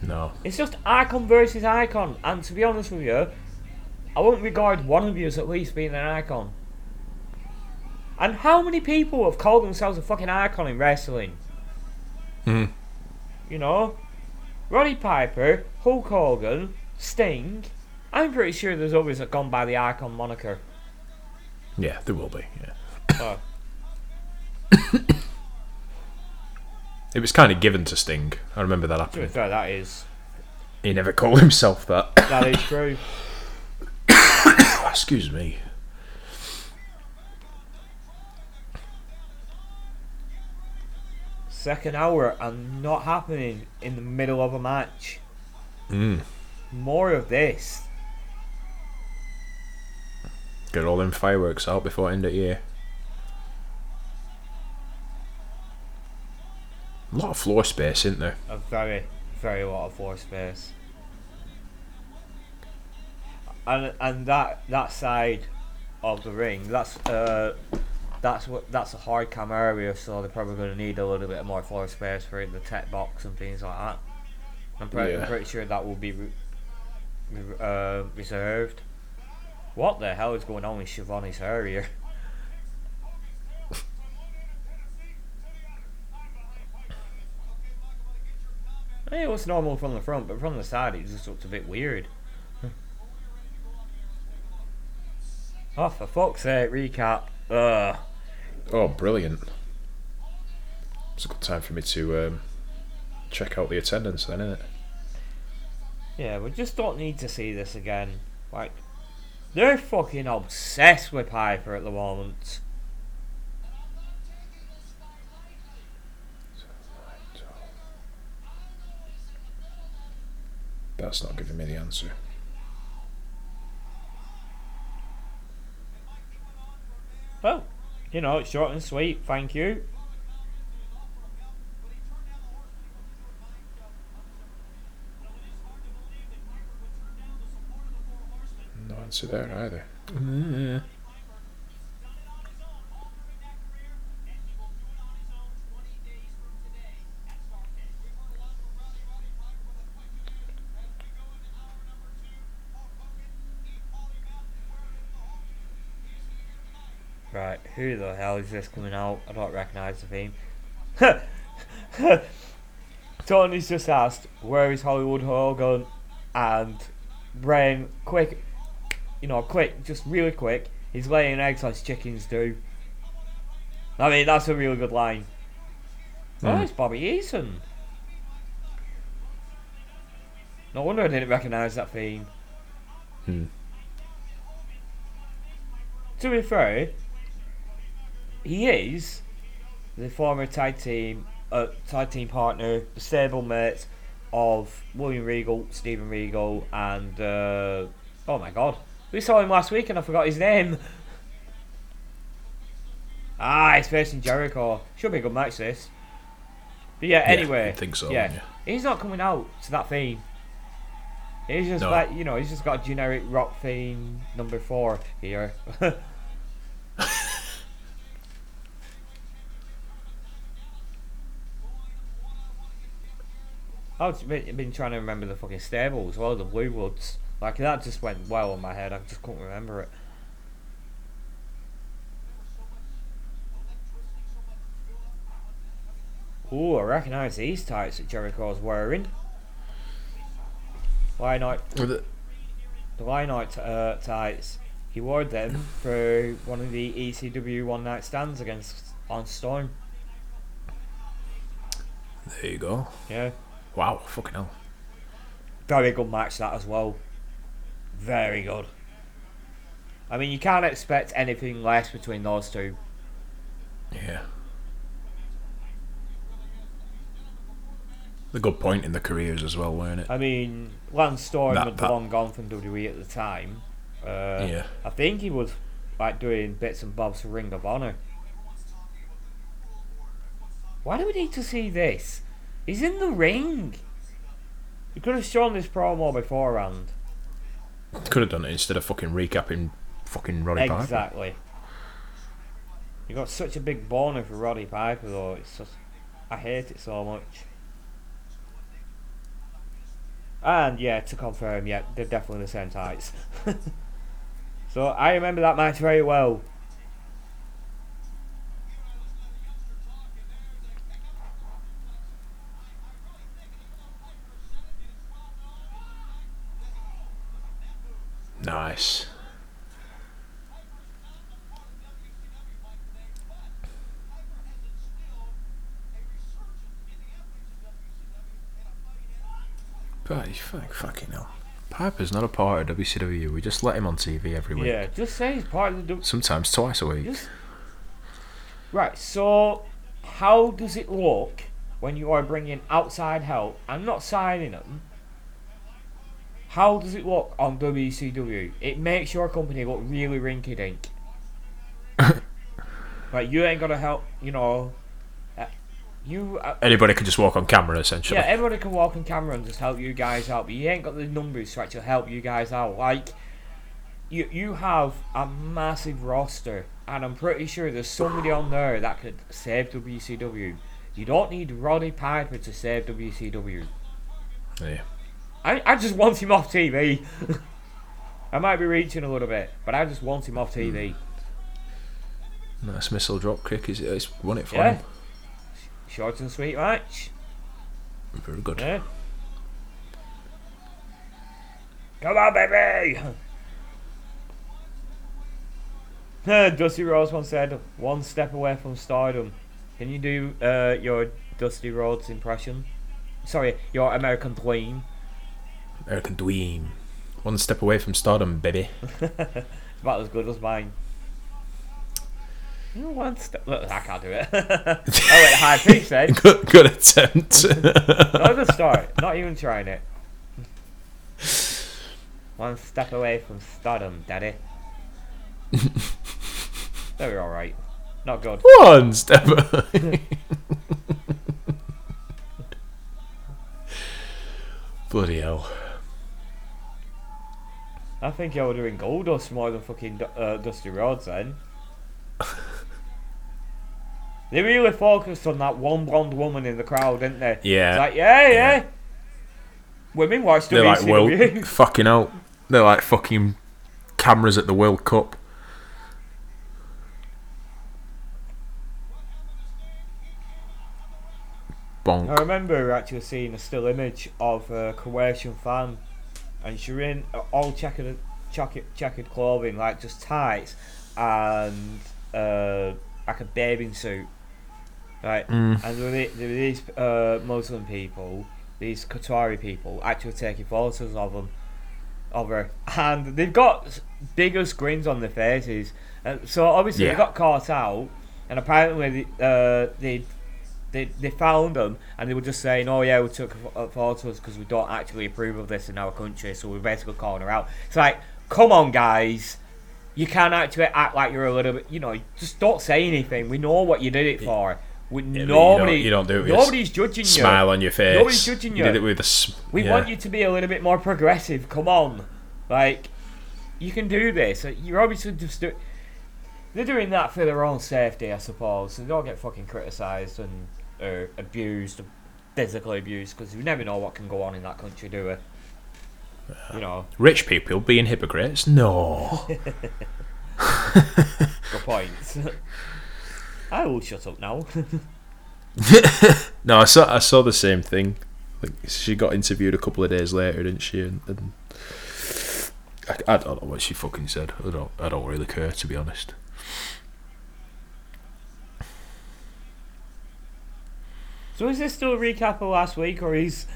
No. It's just icon versus icon, and to be honest with you, I won't regard one of you as at least being an icon. And how many people have called themselves a fucking icon in wrestling? Hmm. You know, Roddy Piper, Hulk Hogan, Sting. I'm pretty sure there's always a gone by the icon moniker. Yeah, there will be. Yeah. It was kind of given to Sting. I remember that To be happening. fair, that is He never called himself that. that is true. Excuse me. Second hour and not happening in the middle of a match. Mm. More of this. Get all them fireworks out before end of year. A lot of floor space, isn't there? A very, very lot of floor space. And and that that side of the ring, that's uh that's what that's a hard cam area, so they're probably going to need a little bit more floor space for the tech box and things like that. I'm, pre- Yeah. I'm pretty sure that will be re- uh, reserved. What the hell is going on with Schiavone's hair here? Hey, it looks normal from the front, but from the side it just looks a bit weird. oh, for fuck's sake, recap. Ugh. Oh, brilliant. It's a good time for me to um, check out the attendance then, isn't it? Yeah, we just don't need to see this again. Like, they're fucking obsessed with Piper at the moment. That's not giving me the answer. Well, you know, it's short and sweet. Thank you. No answer there either. Mm, Right, who the hell is this coming out? I don't recognise the theme. Tony's just asked, where is Hollywood Hogan? And Brain, quick, you know, quick, just really quick, he's laying eggs as chickens do. I mean, that's a really good line. Oh, Mm. it's Bobby Eaton. No wonder I didn't recognise that theme. Hmm. To be fair, he is the former tag team, uh, tag team partner, the stable mate of William Regal, Stephen Regal, and uh, oh my god, we saw him last week and I forgot his name. ah, he's facing Jericho. Should be a good match this. But yeah, anyway, I think so. yeah. Yeah. he's not coming out to that theme. He's just No. like you know, he's just got a generic rock theme number four here. I've been, trying to remember the fucking stable as well, the Blue Bloods. Like that just went well in my head. I just couldn't remember it. Ooh, I recognise these tights that Jericho's wearing. Why not With it- the Lionheart uh, tights. He wore them for one of the ECW one night stands against on Storm. There you go. Yeah. Wow, fucking hell. Very good match that as well. Very good. I mean you can't expect anything less between those two. Yeah. The good point in the careers as well, weren't it? I mean Lance Storm That- was that- long gone from WWE at the time. Uh, yeah. I think he was like doing bits and bobs for Ring of Honor. Why do we need to see this? He's in the ring. You could have shown this promo beforehand. Could have done it instead of fucking recapping fucking Roddy Piper. exactly. You got such a big boner for Roddy Piper though. It's just, I hate it so much. And yeah, to confirm, yeah, they're definitely the same tights. so I remember that match very well. Nice. But he's fuck, fucking hell. Piper's not a part of WCW. We just let him on TV every week. Yeah, just say he's part of the. du- Sometimes twice a week. Just right. So, how does it look when you are bringing outside help and not signing them, how does it look on WCW? It makes your company look really rinky dink. like you ain't gonna help, you know. Uh, you uh, Anybody can just walk on camera, essentially. yeah, everybody can walk on camera and just help you guys out, but you ain't got the numbers to actually help you guys out. Like, you you have a massive roster, and I'm pretty sure there's somebody on there that could save WCW. You don't need Roddy Piper to save WCW. Yeah. I, I just want him off TV. I might be reaching a little bit, but I just want him off TV. Nice missile drop kick. Is it's won it for Yeah. him. Short and sweet match. Very good. Yeah. Come on, baby! Dusty Rhodes once said, one step away from stardom. Can you do uh, your Dusty Rhodes impression? Sorry, your American Dream. American Dweem. One step away from stardom, baby. It's about as good as mine. One step. Look, I can't do it. oh, wait, high pitch then. good, good attempt. Not a start. Not even trying it. One step away from stardom, daddy. they were alright. Not good. One step away. Bloody hell. I think you're doing Goldust more than fucking uh, Dusty Rhodes then. they really focused on that one blonde woman in the crowd, didn't they? Yeah. It's like, yeah, yeah. Yeah. Women watch They're like world fucking out. They're like fucking cameras at the World Cup. Bonk. I remember actually seeing a still image of a Croatian fan, and she was in all checkered, checkered, checkered clothing, like just tights and uh, like a bathing suit, right? Mm. And there were, the- there were these uh, Muslim people, these Qatari people, actually taking photos of them, of her, and they've got bigger screens on their faces, and so obviously Yeah. they got caught out, and apparently uh, they they they found them and they were just saying, "Oh yeah, we took uh, photos because we don't actually approve of this in our country, so we're basically calling her out." It's like, come on, guys, you can't actually act like you're a little bit, you know, just don't say anything. We know what you did it for. We, Yeah, but you don't- you don't do it nobody's judging you. Smile on your face. Nobody's judging you. did it with a. s- We yeah. want you to be a little bit more progressive. Come on, like you can do this. You're obviously just do- they're doing that for their own safety, I suppose. So they don't get fucking criticised and uh, abused, physically abused, because you never know what can go on in that country, do we? You know, Rich people being hypocrites? No. good point. I will shut up now. no, I saw I saw the same thing. Like she got interviewed a couple of days later, didn't she? And, and I, I don't know what she fucking said. I don't. I don't really care to be honest. So is this still a recap of last week, or is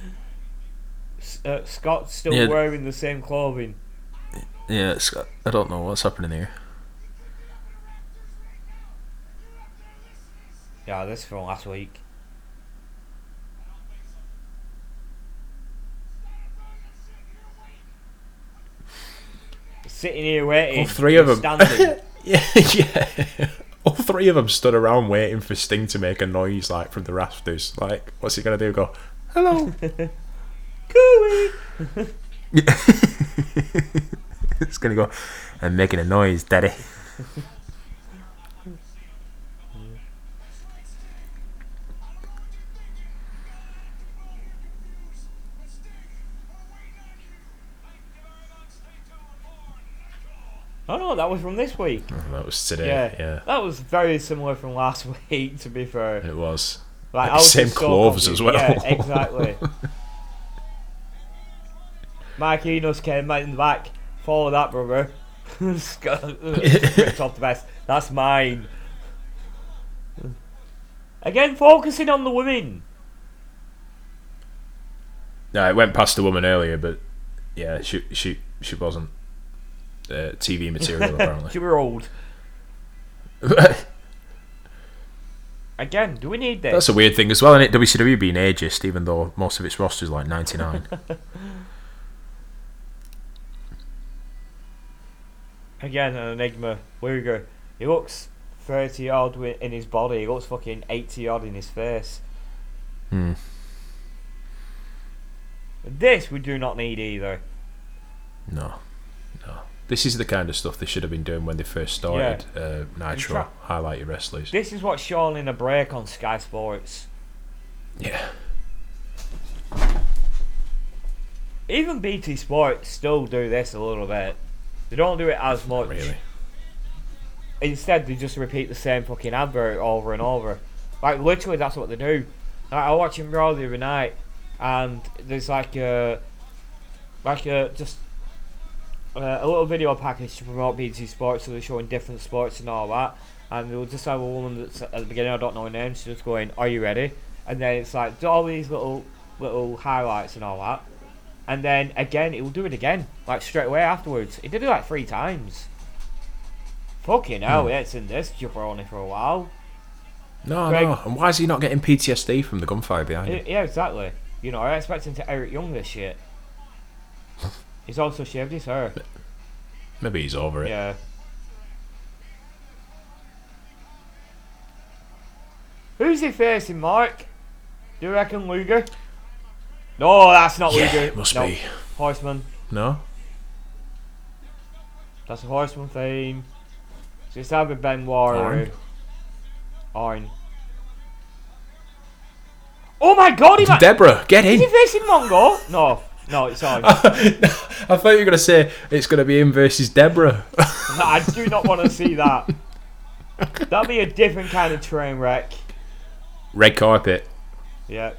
uh, Scott still Yeah. wearing the same clothing? Yeah, Scott. I don't know what's happening here. Yeah, this is from last week. Sitting here waiting. All three of them. Yeah, yeah. All three of them stood around waiting for Sting to make a noise like from the rafters. Like, what's he gonna do? Go, hello. Cooey. it's gonna go. I'm making a noise, daddy. Oh no, that was from this week. That was today. Yeah. Yeah, That was very similar from last week, to be fair. it was. Like, Like, same just so clothes as well. Yeah, exactly. Mike Enos came out in the back. Follow that, brother. Ripped off the vest. That's mine. Again, focusing on the women. No, it went past the woman earlier, but yeah, she she she wasn't uh, TV material apparently. She were old. again, do we need this? That's a weird thing as well, isn't it? WCW being ageist, even though most of its roster is like 99. Again, an enigma. Where we go? He looks 30 odd in his body. He looks fucking 80 odd in his face. hmm. This we do not need either. No. This is the kind of stuff they should have been doing when they first started uh, Nitro. tra- Highlight your wrestlers. This is what's shown in a break on Sky Sports. Yeah. Even BT Sports still do this a little bit. They don't do it as much. Really. Instead, they just repeat the same fucking advert over and over. Like literally, that's what they do. Like, I was watching Raw the other night, and there's like a, like a just uh, a little video package to promote BT Sports, so they're showing different sports and all that. And they'll just have a woman that's at the beginning, I don't know her name, she's just going, "Are you ready?" And then it's like all these little little highlights and all that. And then again, it will do it again, like straight away afterwards. It did it like three times. Fucking hell, Hmm. yeah, it's in this jabroni for a while. No, Greg- no. And why is he not getting PTSD from the gunfire behind him? Yeah, exactly. You know, I expect him to Eric Young this shit. He's also shaved his hair. Maybe he's over it. Yeah. Who's he facing, Mark? Do you reckon Luger? No, that's not Yeah, Luger. it must no, be. Horseman. No? That's a Horseman theme. So it's either Benoit or Arn? Oh my god, he. Debra, get in. Is he facing Mongo? No, no, it's Arn. I thought you were going to say it's going to be him versus Debra. No, I do not want to see that. That'd be a different kind of train wreck. Red carpet. Yeah.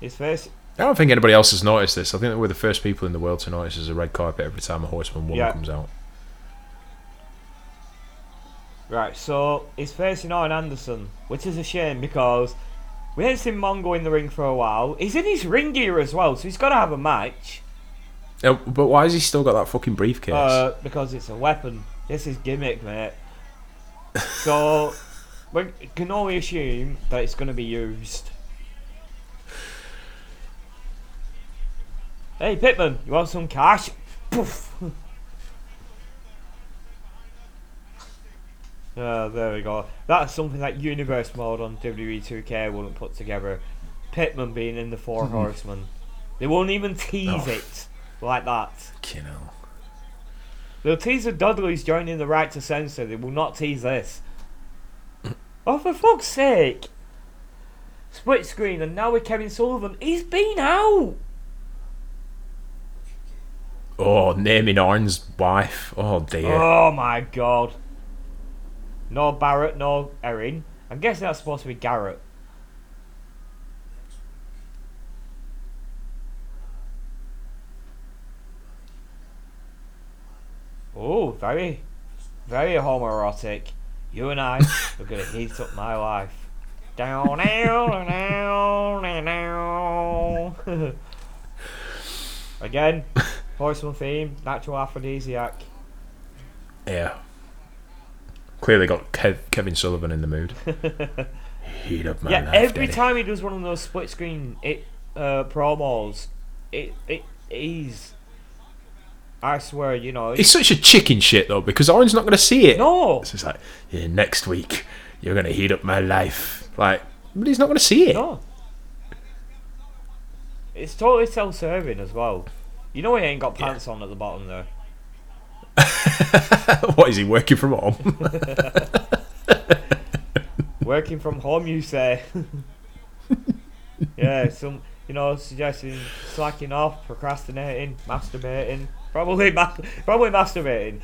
His face. I don't think anybody else has noticed this. I think that we're the first people in the world to notice there's a red carpet every time a Horseman woman Yeah. comes out. Right, so he's facing Arn Anderson, which is a shame because we haven't seen Mongo in the ring for a while. He's in his ring gear as well, so he's got to have a match. Uh, but why has he still got that fucking briefcase? Uh, because it's a weapon. This is gimmick, mate. So we can only assume that it's going to be used. Hey, Pitman, you want some cash? Poof. Oh, there we go. That's something that Universe mode on WWE 2K wouldn't put together. Pitman being in the Four hmm. Horsemen. They won't even tease Oh. it like that. Fucking hell. They'll tease the Dudleys joining the right to censor. They will not tease this. Oh, for fuck's sake! Split screen, and now with Kevin Sullivan. He's been out! Oh, naming Arn's wife. Oh dear. Oh my god. No Barrett, nor Erin. I'm guessing that's supposed to be Garrett. Oh, very, very homoerotic. You and I are gonna heat up my life. Down, down, down, down. Again, Horseman theme, natural aphrodisiac. Yeah. Clearly got Kev- Kevin Sullivan in the mood. Heat up my yeah, life, every Daddy. time he does one of those split screen it uh, promos, it it he's. I swear, you know. It's such a chicken shit though because Arn's not going to see it. no, So it's like, yeah, next week you're going to heat up my life. Like, but he's not going to see it. no. It's totally self-serving as well. You know he ain't got pants on at the bottom there. what is he working from home? Working from home, you say? yeah, some you know suggesting slacking off, procrastinating, masturbating, probably ma- probably masturbating.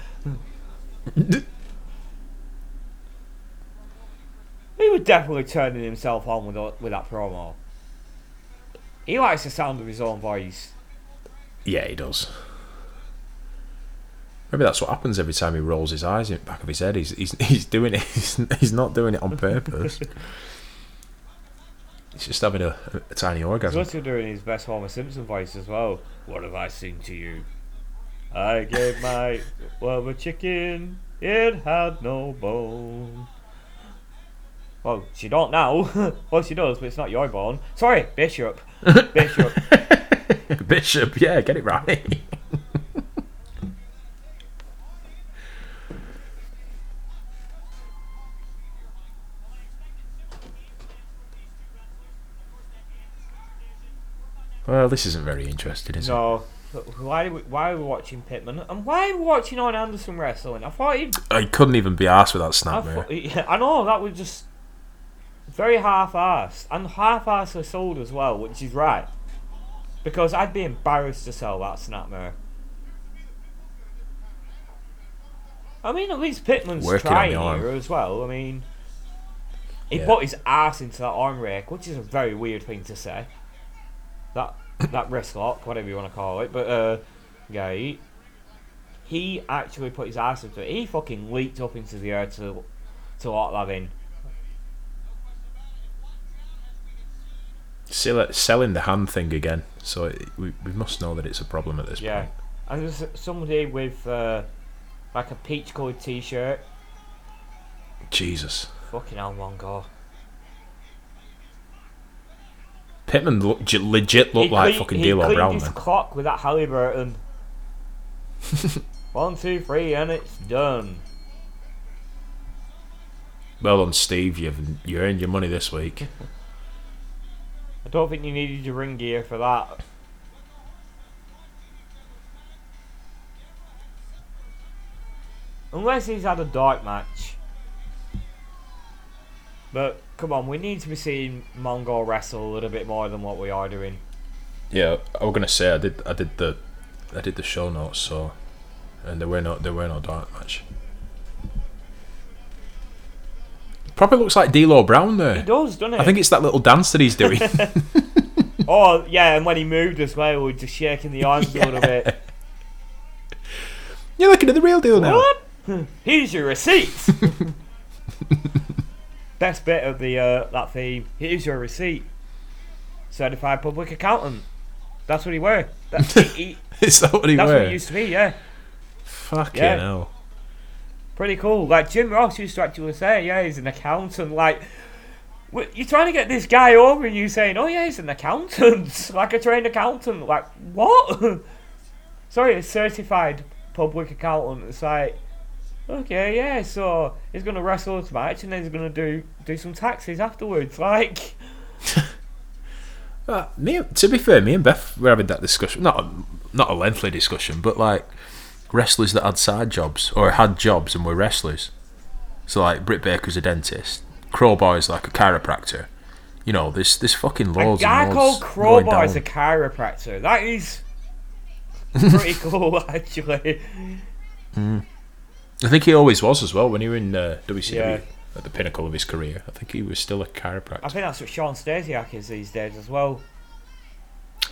He was definitely turning himself on with with that promo. He likes the sound of his own voice. yeah, he does. Maybe that's what happens every time he rolls his eyes in the back of his head. He's he's, he's doing it. He's, he's not doing it on purpose. he's just having a, a tiny orgasm. He's also doing his best Homer Simpson voice as well. What have I seen to you? I gave my well a chicken. It had no bone. Well, she don't now. well, she does, but it's not your bone. Sorry, Bishop. Bishop. Bishop, yeah, get it right. Well, this isn't very interesting, is it? No. Why are, we, why are we watching Pittman? And why are we watching Arn Anderson wrestling? I thought he'd I couldn't even be asked with that I, snap, mate. thought, yeah, I know that was just very half-assed and half-assed sold as well, which is right. Because I'd be embarrassed to sell that snapmare. I mean, at least Pittman's Working trying here as well. I mean, he Yeah. put his ass into that arm rake, which is a very weird thing to say. That wrist lock, whatever you want to call it, but uh, yeah, he, he actually put his ass into it. He fucking leaped up into the air to to lock that in. Sell- selling the hand thing again, so it, we, we must know that it's a problem at this Yeah, point. and there's somebody with uh, like a peach coloured t-shirt. Jesus. Fucking hell, Mongo. Pittman look, legit looked He like cle- fucking D'Lo Brown his clock with that Halliburton. One, two, three, and it's done. Well done, Steve. You've you earned your money this week. I don't think you needed your ring gear for that. Unless he's had a dark match. But come on, we need to be seeing Mongo wrestle a little bit more than what we are doing. Yeah, I was gonna say I did. I did the, I did the show notes. So, and there were no there were no dark match. Probably looks like D'Lo Brown there. He does, doesn't he? I think it's that little dance that he's doing. Oh yeah, and when he moved as well, we were just shaking the arms a little bit. You're looking at the real deal now. What? Here's your receipt. Best bit of the uh, that theme. Here's your receipt. Certified public accountant. That's what he were. That's, he, he- Is that what he that's were? what he used to be. Yeah, Fucking Yeah. hell. pretty cool. Like Jim Ross used to actually say, yeah, he's an accountant. Like. You're trying to get this guy over, and you saying, "Oh yeah, he's an accountant, like a trained accountant." Like what? Sorry, a certified public accountant. It's like, okay, yeah. So he's gonna wrestle this match, and then he's gonna do do some taxes afterwards. Like, Uh, me, to be fair, me and Beth were having that discussion. Not a, not a lengthy discussion, but like wrestlers that had side jobs or had jobs and were wrestlers. So like Britt Baker's a dentist, Crowbar's like a chiropractor. You know, this this fucking a loads guy and called Crowbar is a chiropractor. That is pretty cool, actually. I think he always was as well when he was in uh, WCW Yeah. at the pinnacle of his career. I think he was still a chiropractor. I think that's what Sean Stasiak is these days as well.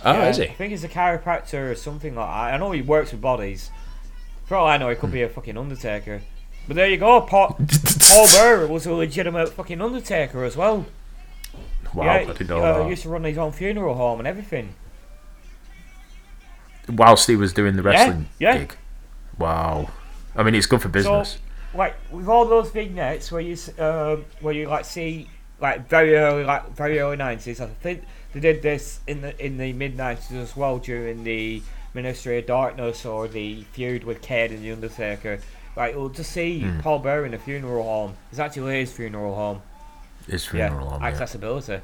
Oh, Yeah, is he? I think he's a chiropractor or something like that. I know he works with bodies. For all I know, he could be a fucking Undertaker. But there you go, Paul, Paul Bearer was a legitimate fucking Undertaker as well. Wow, yeah, I didn't know uh, that. He used to run his own funeral home and everything. Whilst he was doing the wrestling yeah. gig. Wow. I mean, it's good for business. Like with all those vignettes where you um, where you like see like very early like very early nineties. I think they did this in the in the mid nineties as well during the Ministry of Darkness or the feud with Kane and the Undertaker. Like we'll just see Hmm. Paul Bearer in a funeral home. It's actually his funeral home. His funeral yeah, home. Yeah. accessibility.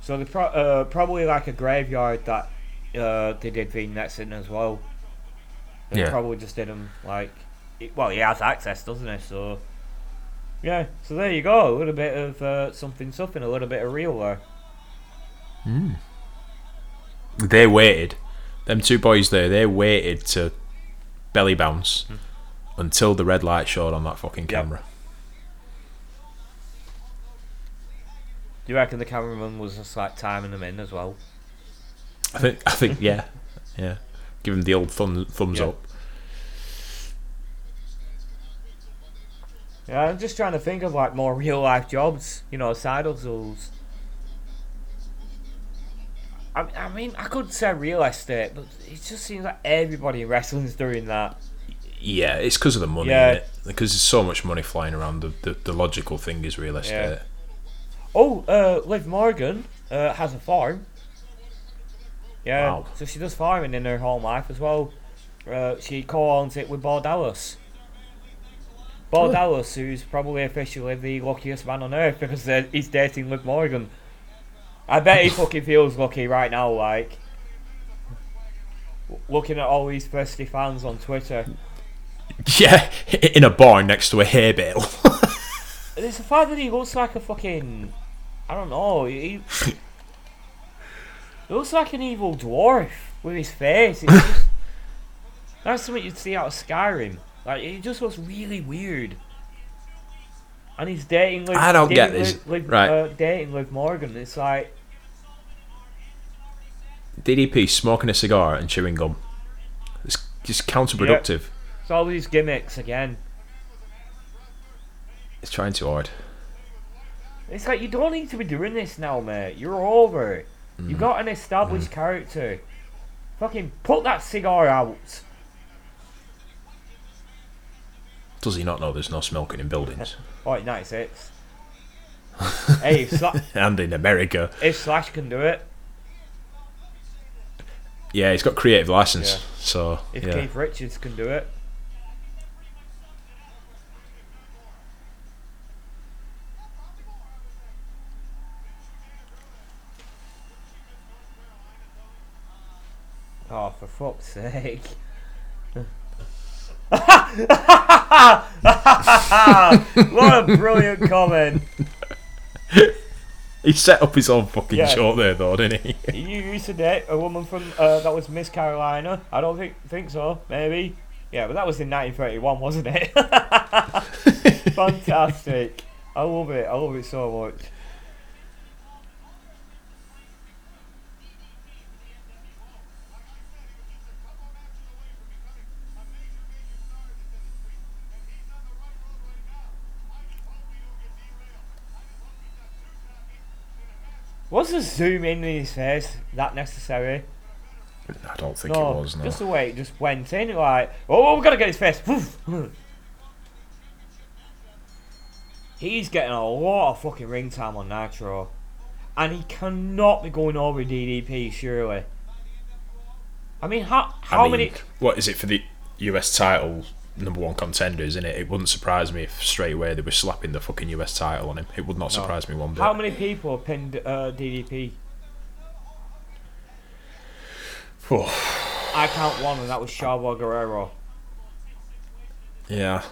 So they pro- uh, probably like a graveyard that uh, they did vignettes in as well. They Yeah. probably just did them like, it- well, he has access, doesn't he? So yeah, so there you go, a little bit of uh, something, something, a little bit of real there. They waited. Them two boys there, they waited to belly bounce until the red light showed on that fucking Hmm. Yep. camera. Do you reckon the cameraman was just like timing them in as well? I think. I think. Yeah. Yeah. Give him the old thumb, thumbs Yeah. up. Yeah, I'm just trying to think of like more real life jobs, you know, side hustles. I, I mean, I could say real estate, but it just seems like everybody in wrestling's doing that. Yeah, it's because of the money. Yeah. Yeah. Because there's so much money flying around. The, the, the logical thing is real estate. Oh, uh, Liv Morgan uh, has a farm. Yeah, Wow. so she does farming in her home life as well. Uh, she co-owns it with Bo Dallas. Bo Oh. Dallas, who's probably officially the luckiest man on earth because he's dating Liv Morgan. I bet he fucking feels lucky right now, like looking at all these thirsty fans on Twitter. Yeah, in a barn next to a hay bale. It's the fact that he looks like a fucking. I don't know. He, he looks like an evil dwarf with his face. Just, that's something you'd see out of Skyrim. Like, he just looks really weird. And he's dating Liv, I don't get this. Liv, Liv, Right. uh, dating Liv Morgan. It's like. DDP smoking a cigar and chewing gum. It's just counterproductive. It's all these gimmicks again. It's trying too hard. It's like, you don't need to be doing this now, mate. You're over. Mm. You got an established character. Fucking put that cigar out. Does he not know there's no smoking in buildings? Oh, it's 96. hey, if, and in America. if Slash can do it, Yeah, he's got creative license. Yeah. So, if yeah. Keith Richards can do it. For fuck's sake. what a brilliant comment. He set up his own fucking Yeah. joke there, though, didn't he? You used to date a woman from uh, that was Miss Carolina. I don't think think so. Maybe. Yeah, but that was in 1931, wasn't it? Fantastic. I love it. I love it so much. Was the zoom in in his face that necessary? I don't think no, it was, no. just the way it just went in, like, oh, oh we've gotta get his face. He's getting a lot of fucking ring time on Nitro, and he cannot be going over DDP, surely. I mean, how how I mean, many? What is it for the US title? Number one contender, isn't it? It wouldn't surprise me if straight away they were slapping the fucking US title on him. It would not No. surprise me one bit. How many people pinned uh, DDP? I count one, and that was Chavo Guerrero. yeah.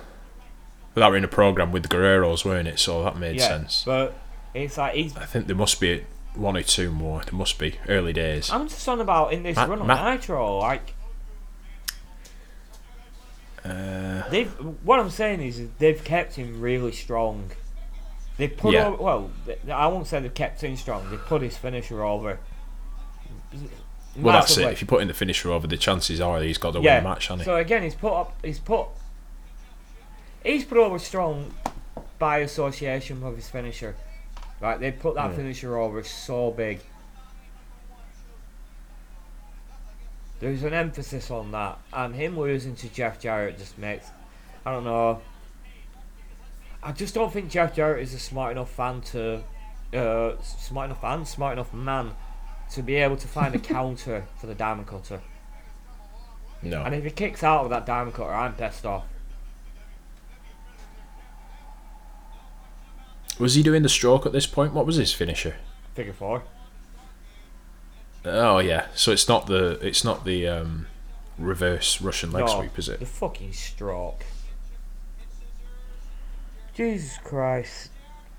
But that were in a program with the Guerreros, weren't it? So that made yeah, sense. but it's like he's. I think there must be one or two more. There must be early days. I'm just on about in this Ma- run on Ma- Nitro, like. Uh, They've what I'm saying is they've kept him really strong. They put Yeah. over, well, I won't say they've kept him strong. They put his finisher over. well, that's it. If you put in the finisher over, the chances are he's got to yeah. win the match, hasn't he? So again, he's put up. He's put. He's put over strong by association with his finisher. Right, they put that Yeah. finisher over so big. There's an emphasis on that, and him losing to Jeff Jarrett just makes. I don't know. I just don't think Jeff Jarrett is a smart enough fan to. Uh, smart enough fan, smart enough man to be able to find a counter for the Diamond Cutter. no. And if he kicks out of that diamond cutter, I'm pissed off. Was he doing the stroke at this point? What was his finisher? Figure four. Oh yeah. So it's not the it's not the um, reverse Russian leg No, sweep, is it? The fucking stroke. Jesus Christ.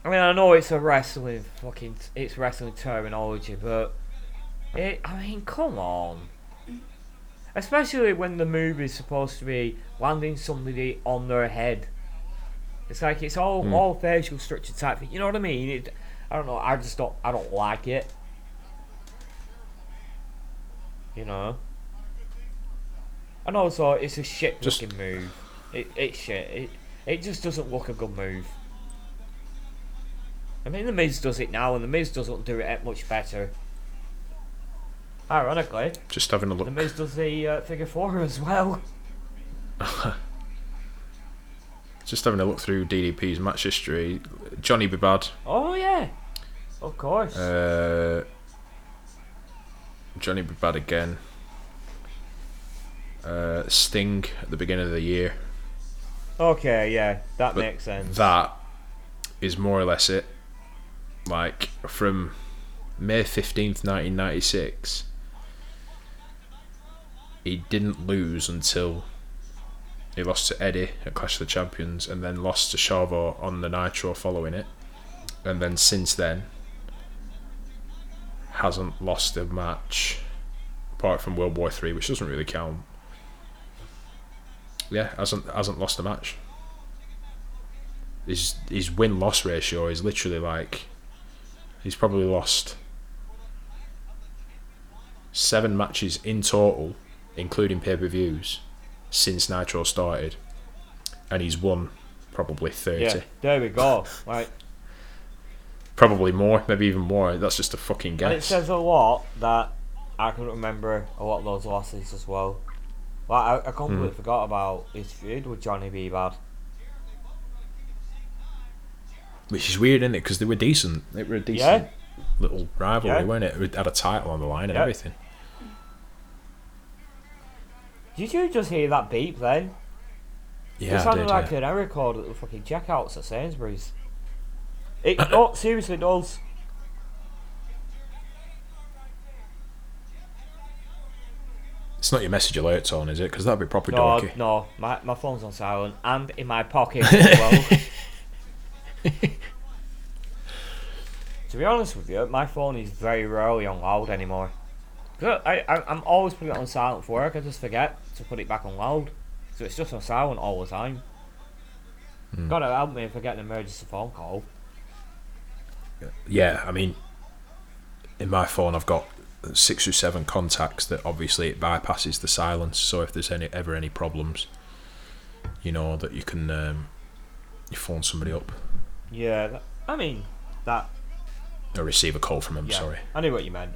I mean, I know it's a wrestling fucking, it's wrestling terminology, but it. I mean, come on. Especially when the move is supposed to be landing somebody on their head. It's like it's all Hmm. all facial structure type thing. You know what I mean? It, I don't know. I just don't. I don't like it. You know. And also, it's a shit Just- looking move. It, it's shit. It, it just doesn't look a good move. I mean, The Miz does it now, and The Miz doesn't do it much better. Ironically, Just having a look. The. Miz does the uh, figure four as well. just having a look through DDP's match history. Johnny B. Bad, Oh yeah, of course. uh, Johnny B. Bad again. Uh, Sting at the beginning of the year. okay, yeah, that but makes sense. That is more or less it. Like from May fifteenth, nineteen ninety six. He didn't lose until he lost to Eddie at Clash of the Champions, and then lost to Chavo on the Nitro following it, and then since then hasn't lost a match apart from World War Three, which doesn't really count. Yeah, hasn't hasn't lost a match his his win loss ratio is literally like he's probably lost seven matches in total, including pay per views, since Nitro started, and he's won probably thirty, yeah, there we go. Like, probably more, maybe even more. That's just a fucking guess. and it says a lot that I can remember a lot of those losses as well. Like, I, I completely Hmm. forgot about his feud with Johnny B. Bad. Which is weird, isn't it? Because they were decent. They were a Yeah, decent little rivalry, Yeah. weren't it? It had a title on the line and Yeah. everything. did you just hear that beep then? Yeah, it I sounded did. like yeah. an error code at the fucking checkouts at Sainsbury's. It oh, seriously does. It's not your message alert tone, is it? Because that'd be proper No, dorky. no, my my phone's on silent and in my pocket as well. to be honest with you, my phone is very rarely on loud anymore. I, I I'm always putting it on silent for work. I just forget to put it back on loud, so it's just on silent all the time. Hmm. Gotta help me if I get an emergency phone call. Yeah, I mean, in my phone, I've got six or seven contacts that obviously it bypasses the silence. So if there's any ever any problems, you know that you can um, you phone somebody up Yeah, that, I mean that. or receive a call from them. Yeah, Sorry. I knew what you meant.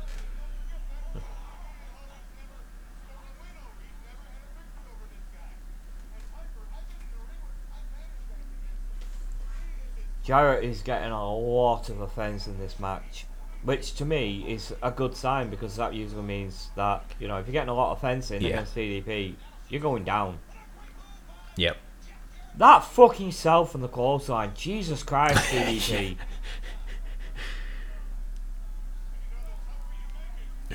Jarrett is getting a lot of offence in this match, which to me is a good sign because that usually means that you know if you're getting a lot of offence in Yeah. against DDP, you're going down. Yep. That fucking self from the clothesline, Jesus Christ, DDP.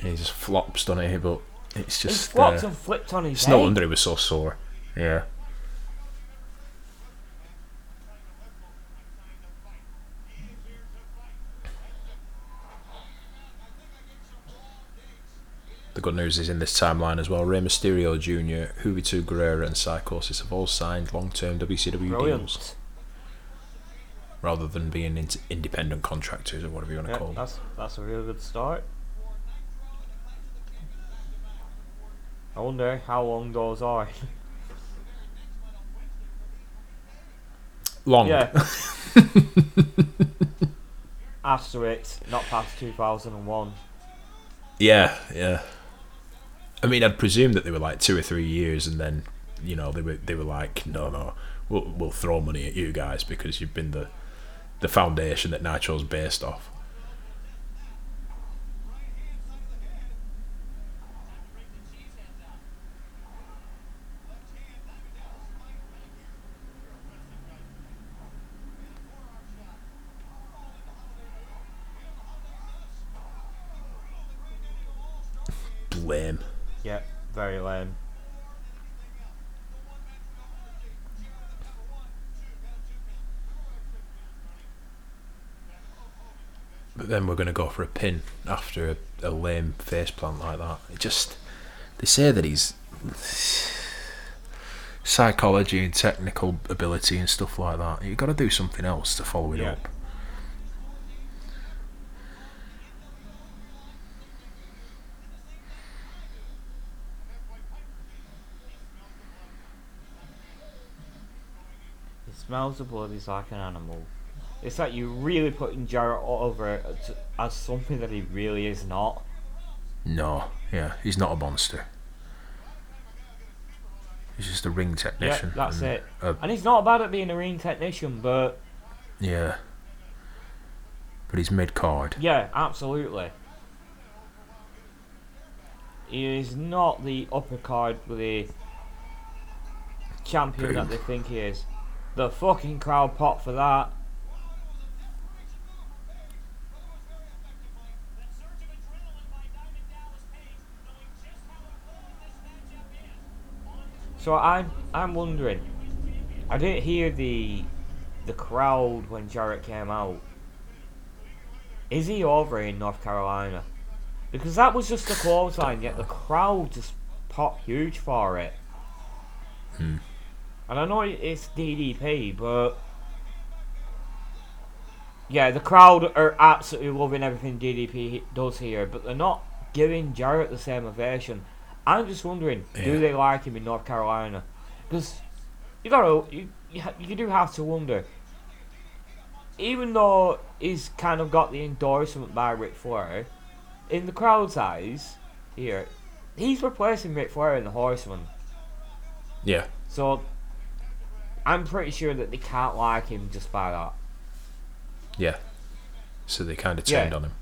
He just flops, doesn't he? But it's He just. flopped uh, and flipped on his it's head. no wonder he was so sore. Yeah. Good news is in this timeline as well. Rey Mysterio Jr., Juventud Guerrera, and Psychosis have all signed long-term WCW deals rather than being in- independent contractors or whatever you want to Yeah, call them. that's that's a really good start. I wonder how long those are. Long. yeah. Asterisk, not past 2001. Yeah, yeah. I mean, I'd presume that they were like two or three years, and then you know they were they were like, no, no, we'll we'll throw money at you guys because you've been the the foundation that Nitro's based off. Then we're going to go for a pin after a, a lame face plant like that. It just. They say that he's. Psychology and technical ability and stuff like that. You've got to do something else to follow it Yeah. up. He smells the blood, he's like an animal. It's like you're really putting Jarrett over as- as something that he really is not. No, yeah, he's not a monster. He's just a ring technician. Yeah, that's and it. a- And he's not bad at being a ring technician, but yeah. But he's mid card. yeah, absolutely. He is not the upper card with the champion that they think he is. The fucking crowd pop for that. So I'm I'm wondering. I didn't hear the the crowd when Jarrett came out. Is he over in North Carolina? Because that was just a clothesline, yet the crowd just popped huge for it. Hmm. And I know it- it's DDP, but yeah, the crowd are absolutely loving everything DDP does here, but they're not giving Jarrett the same ovation. I'm just wondering, do they like him in North Carolina? Because you gotta, you, you, you do have to wonder. Even though he's kind of got the endorsement by Ric Flair, in the crowd's eyes, here, he's replacing Ric Flair in the Horseman. Yeah. So I'm pretty sure that they can't like him just by that. Yeah. So they kind of Yeah. turned on him.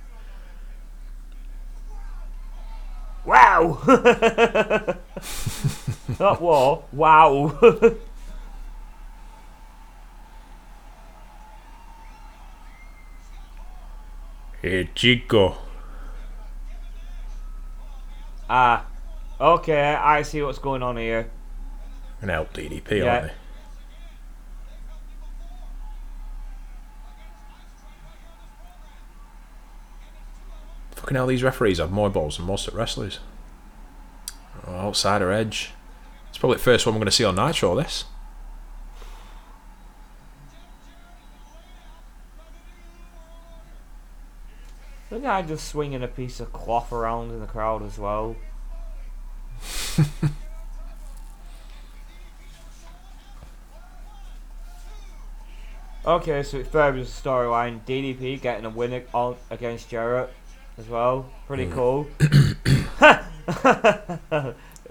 Wow! that war, wow! Hey, Chico. Ah, okay, I see what's going on here. An help DDP, Yeah. aren't they? Fucking hell, these referees have more balls than most wrestlers. Oh, outsider edge. It's probably the first one we're going to see on Nitro, this. The guy just swinging a piece of cloth around in the crowd as well. okay, so it furthers the storyline. DDP getting a win on against Jarrett as well. Pretty cool.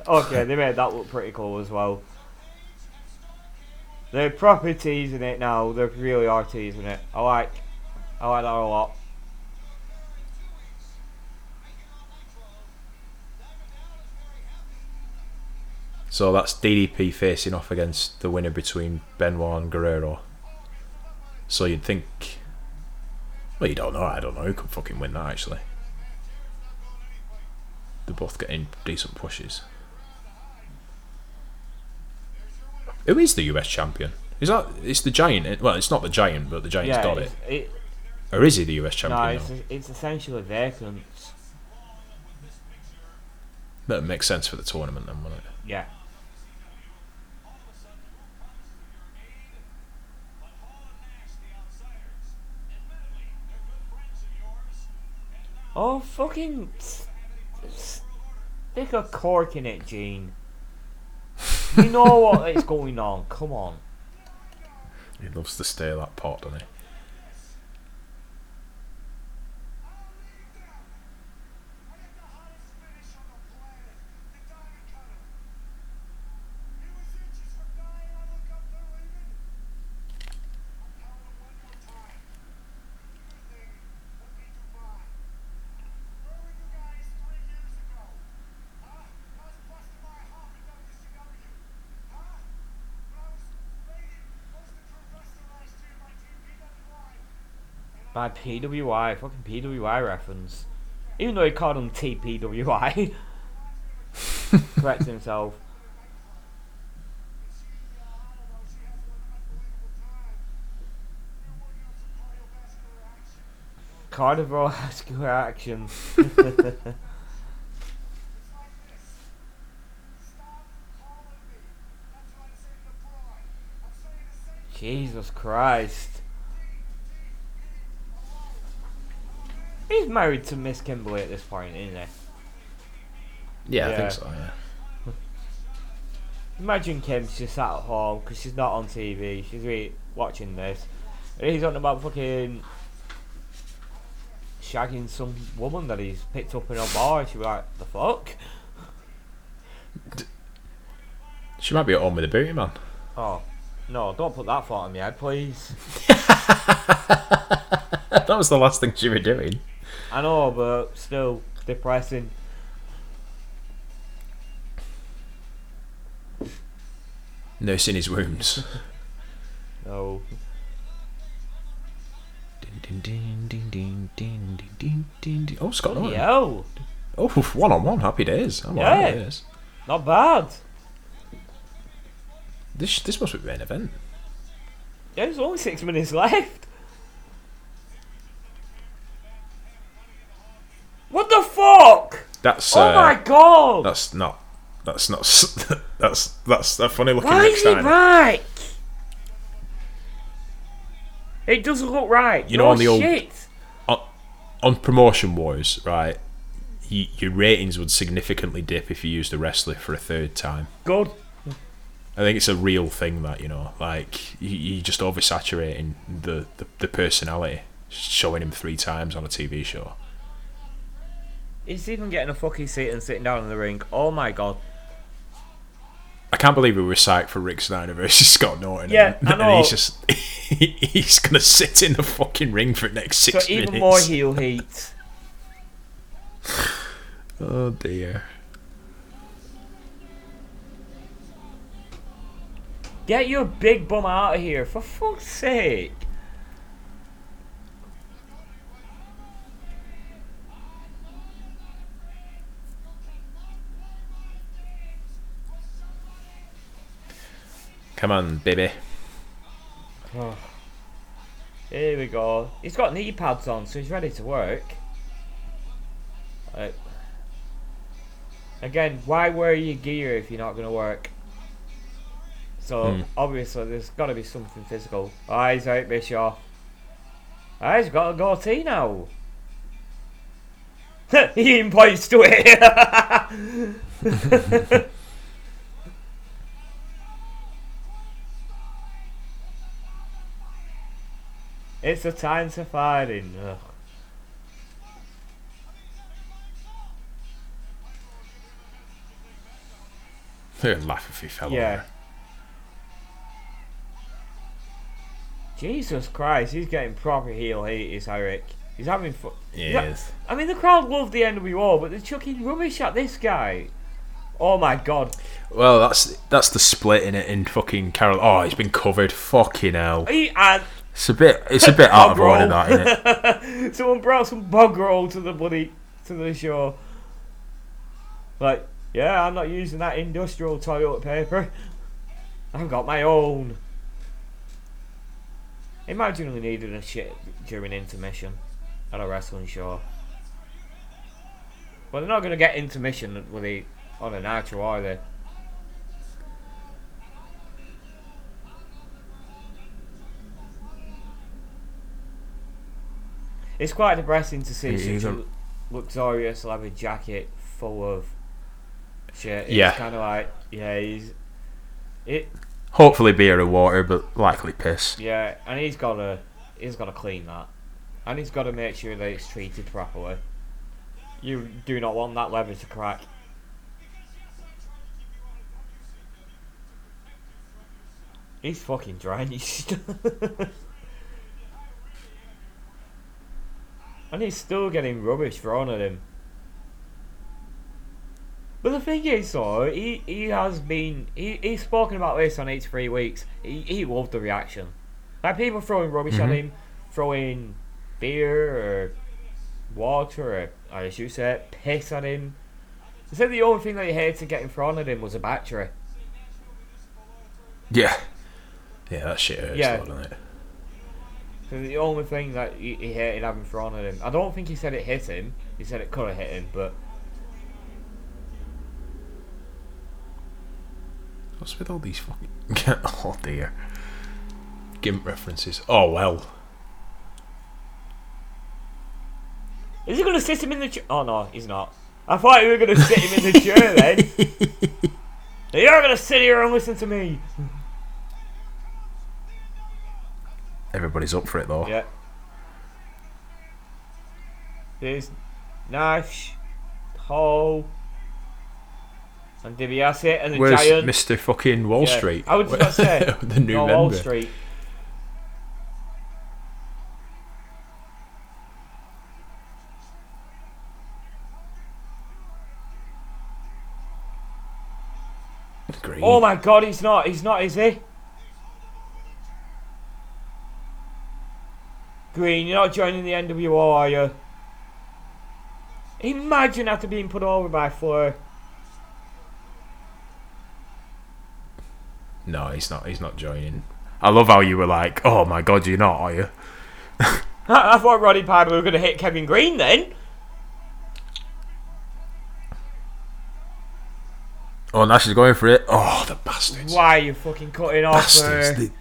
okay, they made that look pretty cool as well. They're proper teasing it now. They really are teasing it. I like, I like that a lot. So that's DDP facing off against the winner between Benoit and Guerrero. So you'd think. Well, you don't know. I don't know who could fucking win that, actually. They're both getting decent pushes. Who is the US champion? Is that. It's the Giant. Eh, well, it's not the Giant, but the Giant's yeah, got it. it. Or is he the US No, champion? it's, now? it's essentially vacant. That makes sense for the tournament, then, wouldn't it? Yeah. Oh, fucking. Stick a cork in it, Gene. You know what is going on. Come on. He loves to stir that pot, doesn't he? By PWI, fucking PWI reference. Even though he called him TPWI. Correct himself. Cardiovascular action. Jesus Christ. He's married to Miss Kimberly at this point, isn't he? Yeah, I Yeah. think so, yeah. Imagine Kim's just sat at home because she's not on TV. She's really watching this. And he's on about fucking shagging some woman that he's picked up in a bar. She'll be like, the fuck? She might be at home with a booty man. Oh, no, don't put that thought in my head, please. that was the last thing she were doing. I know, but still depressing. Nursing his wounds. No. Ding, ding, ding, ding, ding, ding, ding, ding, ding. Oh, Scott Norton. Yo, Oh, one on one. Happy days. I'm Yeah. alright with this. not bad. This this must be the main event. Yeah, there's only six minutes left. What the fuck? That's oh uh, my god! that's not that's not that's that's a funny looking Why is it right? It doesn't look right. You know, no on the old- shit. On promotion wars, right? y your ratings would significantly dip if you used a wrestler for a third time. Good. I think it's a real thing that you know, like you, you just oversaturating the, the the personality, showing him three times on a TV show. He's even getting a fucking seat and sitting down in the ring. Oh my god. I can't believe we were psyched for Rick Steiner versus Scott Norton. Yeah, and, and he's just he's gonna sit in the fucking ring for the next So six even minutes. more heel heat. oh dear. Get your big bum out of here, for fuck's sake. Come on, baby. Here we go. He's got knee pads on, so he's ready to work. Like, again, why wear your gear if you're not going to work? So, Hmm. obviously, there's got to be something physical. Ah, he's out, Bischoff. Ah, he's got a goatee now. he even points to it. it's a time to fighting. Ugh. I'd laugh if he fell Yeah. over. Jesus Christ, he's getting proper heel heat, is Eric. He's having fun. Yes. I mean, the crowd love the NWO, but they're chucking rubbish at this guy. Oh my god. Well, that's that's the split in it in fucking Carol. Oh, he's been covered. Fucking hell. He, and It's a bit. It's a bit oh, out of order, that isn't it? someone brought some bog roll to the bloody to the show. Like, yeah, I'm not using that industrial toilet paper. I've got my own. Imagine we needed a shit during intermission at a wrestling show. Well, they're not going to get intermission with the on a nitro, are they? It's quite depressing to see It is such a- a luxurious leather jacket full of shit. It's Yeah. kind of like, yeah, he's. It, Hopefully beer or water, but likely piss. yeah, and he's got to, he's got to clean that, and he's got to make sure that it's treated properly. You do not want that leather to crack. He's fucking drenched. and he's still getting rubbish thrown at him. But the thing is, though, he, he has been. He, he's spoken about this on 83 Weeks. He, he loved the reaction. Like people throwing rubbish at Mhm. him, throwing beer or water or, as you said, piss at him. He said the only thing that he hated getting thrown at him was a battery. Yeah. Yeah, that shit hurts, Yeah. doesn't it? So the only thing that he, he hated having thrown at him. I don't think he said it hit him. He said it could have hit him, but What's with all these fucking. oh dear. Gimp references. Oh well. is he going to sit him in the chair? Oh no, he's not. I thought you were going to sit him in the chair then. You're going to sit here and listen to me. Everybody's up for it though. Yeah. There's Nash, Hall. And DiBiase and the Where's Giant. Mr. Fucking Wall Yeah. Street? I was just say, the new no, member. Wall Street. Greene. Oh my god, he's not. He's not, is he? Greene, you're not joining the NWO, are you? Imagine after being put over by Flair. No, he's not. He's not joining. I love how you were like, "Oh my god, you're not, are you?" I thought Roddy Piper were going to hit Kevin Greene then. Oh, now she's going for it. Oh, the bastards! Why are you fucking cutting off Bastards! her? They-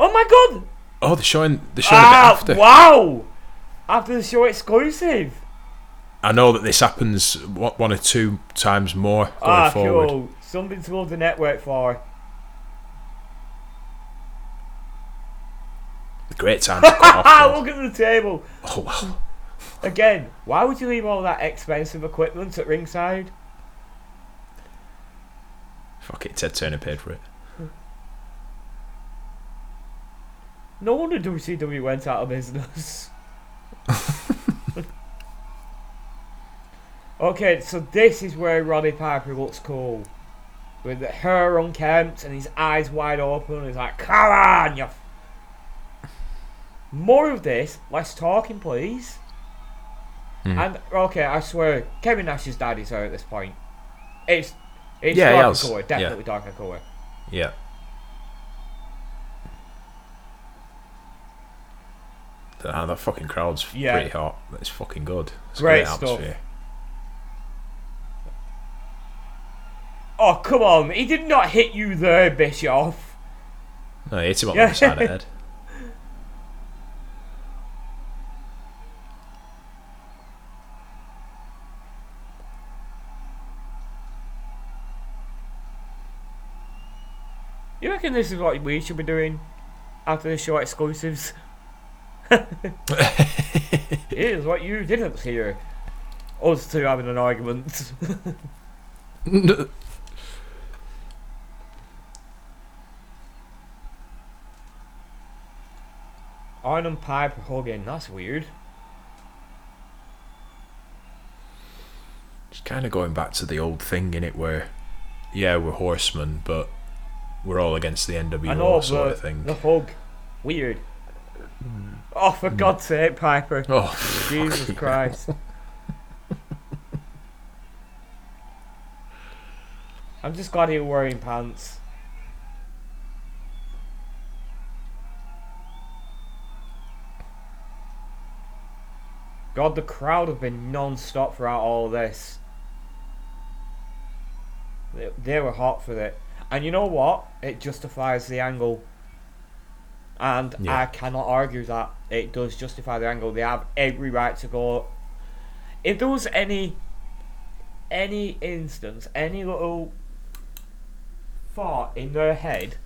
Oh my god! oh, they're showing. They're showing Ah, a bit after. wow! After the show exclusive. I know that this happens one one or two times more going ah, forward. cool. Something to love the network for. Great time to cut off. though. Look at the table. Oh wow. Again, why would you leave all that expensive equipment at ringside? Fuck it, Ted Turner paid for it. No wonder WCW went out of business. okay, so this is where Roddy Piper looks cool. With the hair unkempt and his eyes wide open. He's like, come on, you. F-. More of this, less talking, please. Hmm. And, okay, I swear, Kevin Nash's dad is out at this point. It's, it's Yeah, he dark has. and colour, Yeah. definitely dark and colour. Yeah. Ah, that fucking crowd's Yeah. pretty hot. It's fucking good. It's Great a great atmosphere. Oh, come on, he did not hit you there, Bischoff. No, he hit him on Yeah. the side of the head. You reckon this is what we should be doing after the show exclusives? Here's what you didn't hear. Us two having an argument. Arn Piper hugging, that's weird. It's kind of going back to the old thing in it, where yeah, we're horsemen, but we're all against the NWO know, sort of thing. the hug, weird. Oh, for mm. God's sake, Piper. Oh, Jesus Christ. I'm just glad you're wearing pants. God, the crowd have been non-stop throughout all this. They, they were hot for it. And you know what? It justifies the angle. And Yeah. I cannot argue that it does justify the angle. They have every right to go. If there was any any instance, any little thought in their head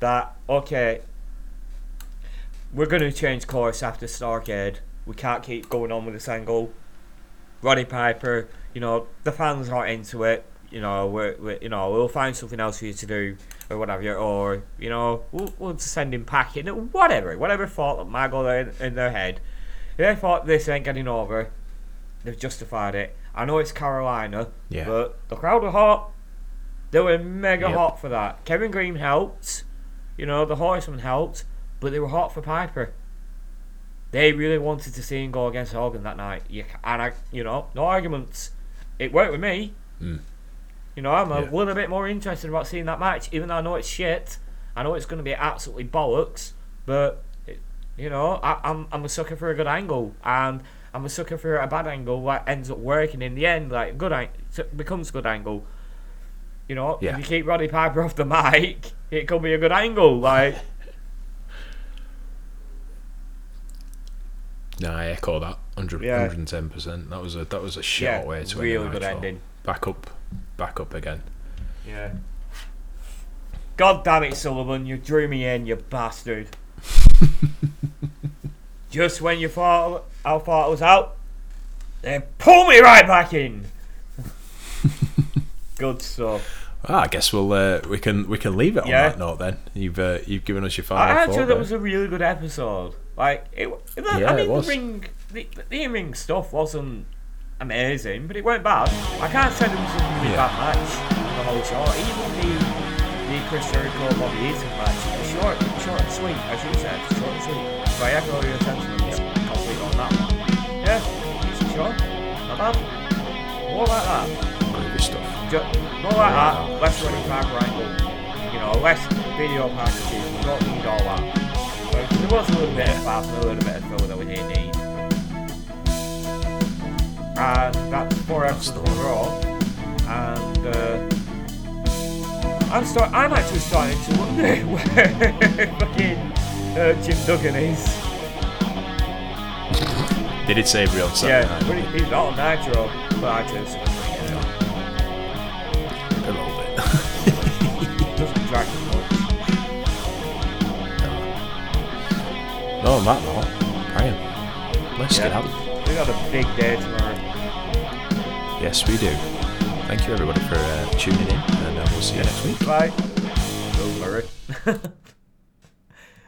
that okay, we're gonna change course after Starcade. We can't keep going on with this angle. Roddy Piper, you know, the fans aren't into it. You know, we're, we're you know we'll find something else for you to do or whatever, or you know we'll, we'll send him packing, whatever, whatever thought that might go there in, in their head. They thought this ain't getting over. They've justified it. I know it's Carolina, Yeah. but the crowd were hot. They were mega Yep. hot for that. Kevin Greene helped. You know, the Horseman helped, but they were hot for Piper. They really wanted to see him go against Hogan that night. You, and I, you know, no arguments. It worked with me. Mm. You know, I'm a Yeah. little bit more interested about seeing that match, even though I know it's shit. I know it's going to be absolutely bollocks, but it, you know, I, I'm I'm a sucker for a good angle, and I'm a sucker for a bad angle that ends up working in the end. Like good ang- it becomes good angle. You know, Yeah. if you keep Roddy Piper off the mic, it could be a good angle. Like, No, I echo that. 100, Yeah. 110%. That was a that was a shit yeah, way to end really the good Nitro. ending. Back up, back up again. Yeah. God damn it, Sullivan! You drew me in, you bastard. Just when you thought I thought I was out, Then pull me right back in. Good stuff. Well, I guess we'll uh, we can we can leave it on Yeah. that note then. You've uh, you've given us your I final actually thought that was a really good episode. Like it, it Yeah, I mean it was. the ring, the, the in-ring stuff wasn't amazing, but it weren't bad. I can't say there was a really Yeah. bad match the whole show. Even the the Chris Jericho Bobby Eaton match, it was short, short and sweet, as you said, short and sweet. So I echo your sentiments complete on that one. Yeah, decent show, not bad. More like that. Groovy stuff. Just, more like that, less running back angle. You know, less video packages. We don't need all that. But there was a little bit of fast and a little bit of filler that we didn't need. And that's four episodes in a. And uh, I'm start. I'm actually starting to wonder where fucking uh, Jim Duggan is. They did say real Saturday Yeah, night, but he- he's not on Nitro. But actually, it's you know, a little bit. doesn't drag much. no, on that note, Brian, let's get out. We got a big day tomorrow. Yes, we do. Thank you everybody for uh, tuning in, and uh, we'll see you next week. Bye. Don't worry.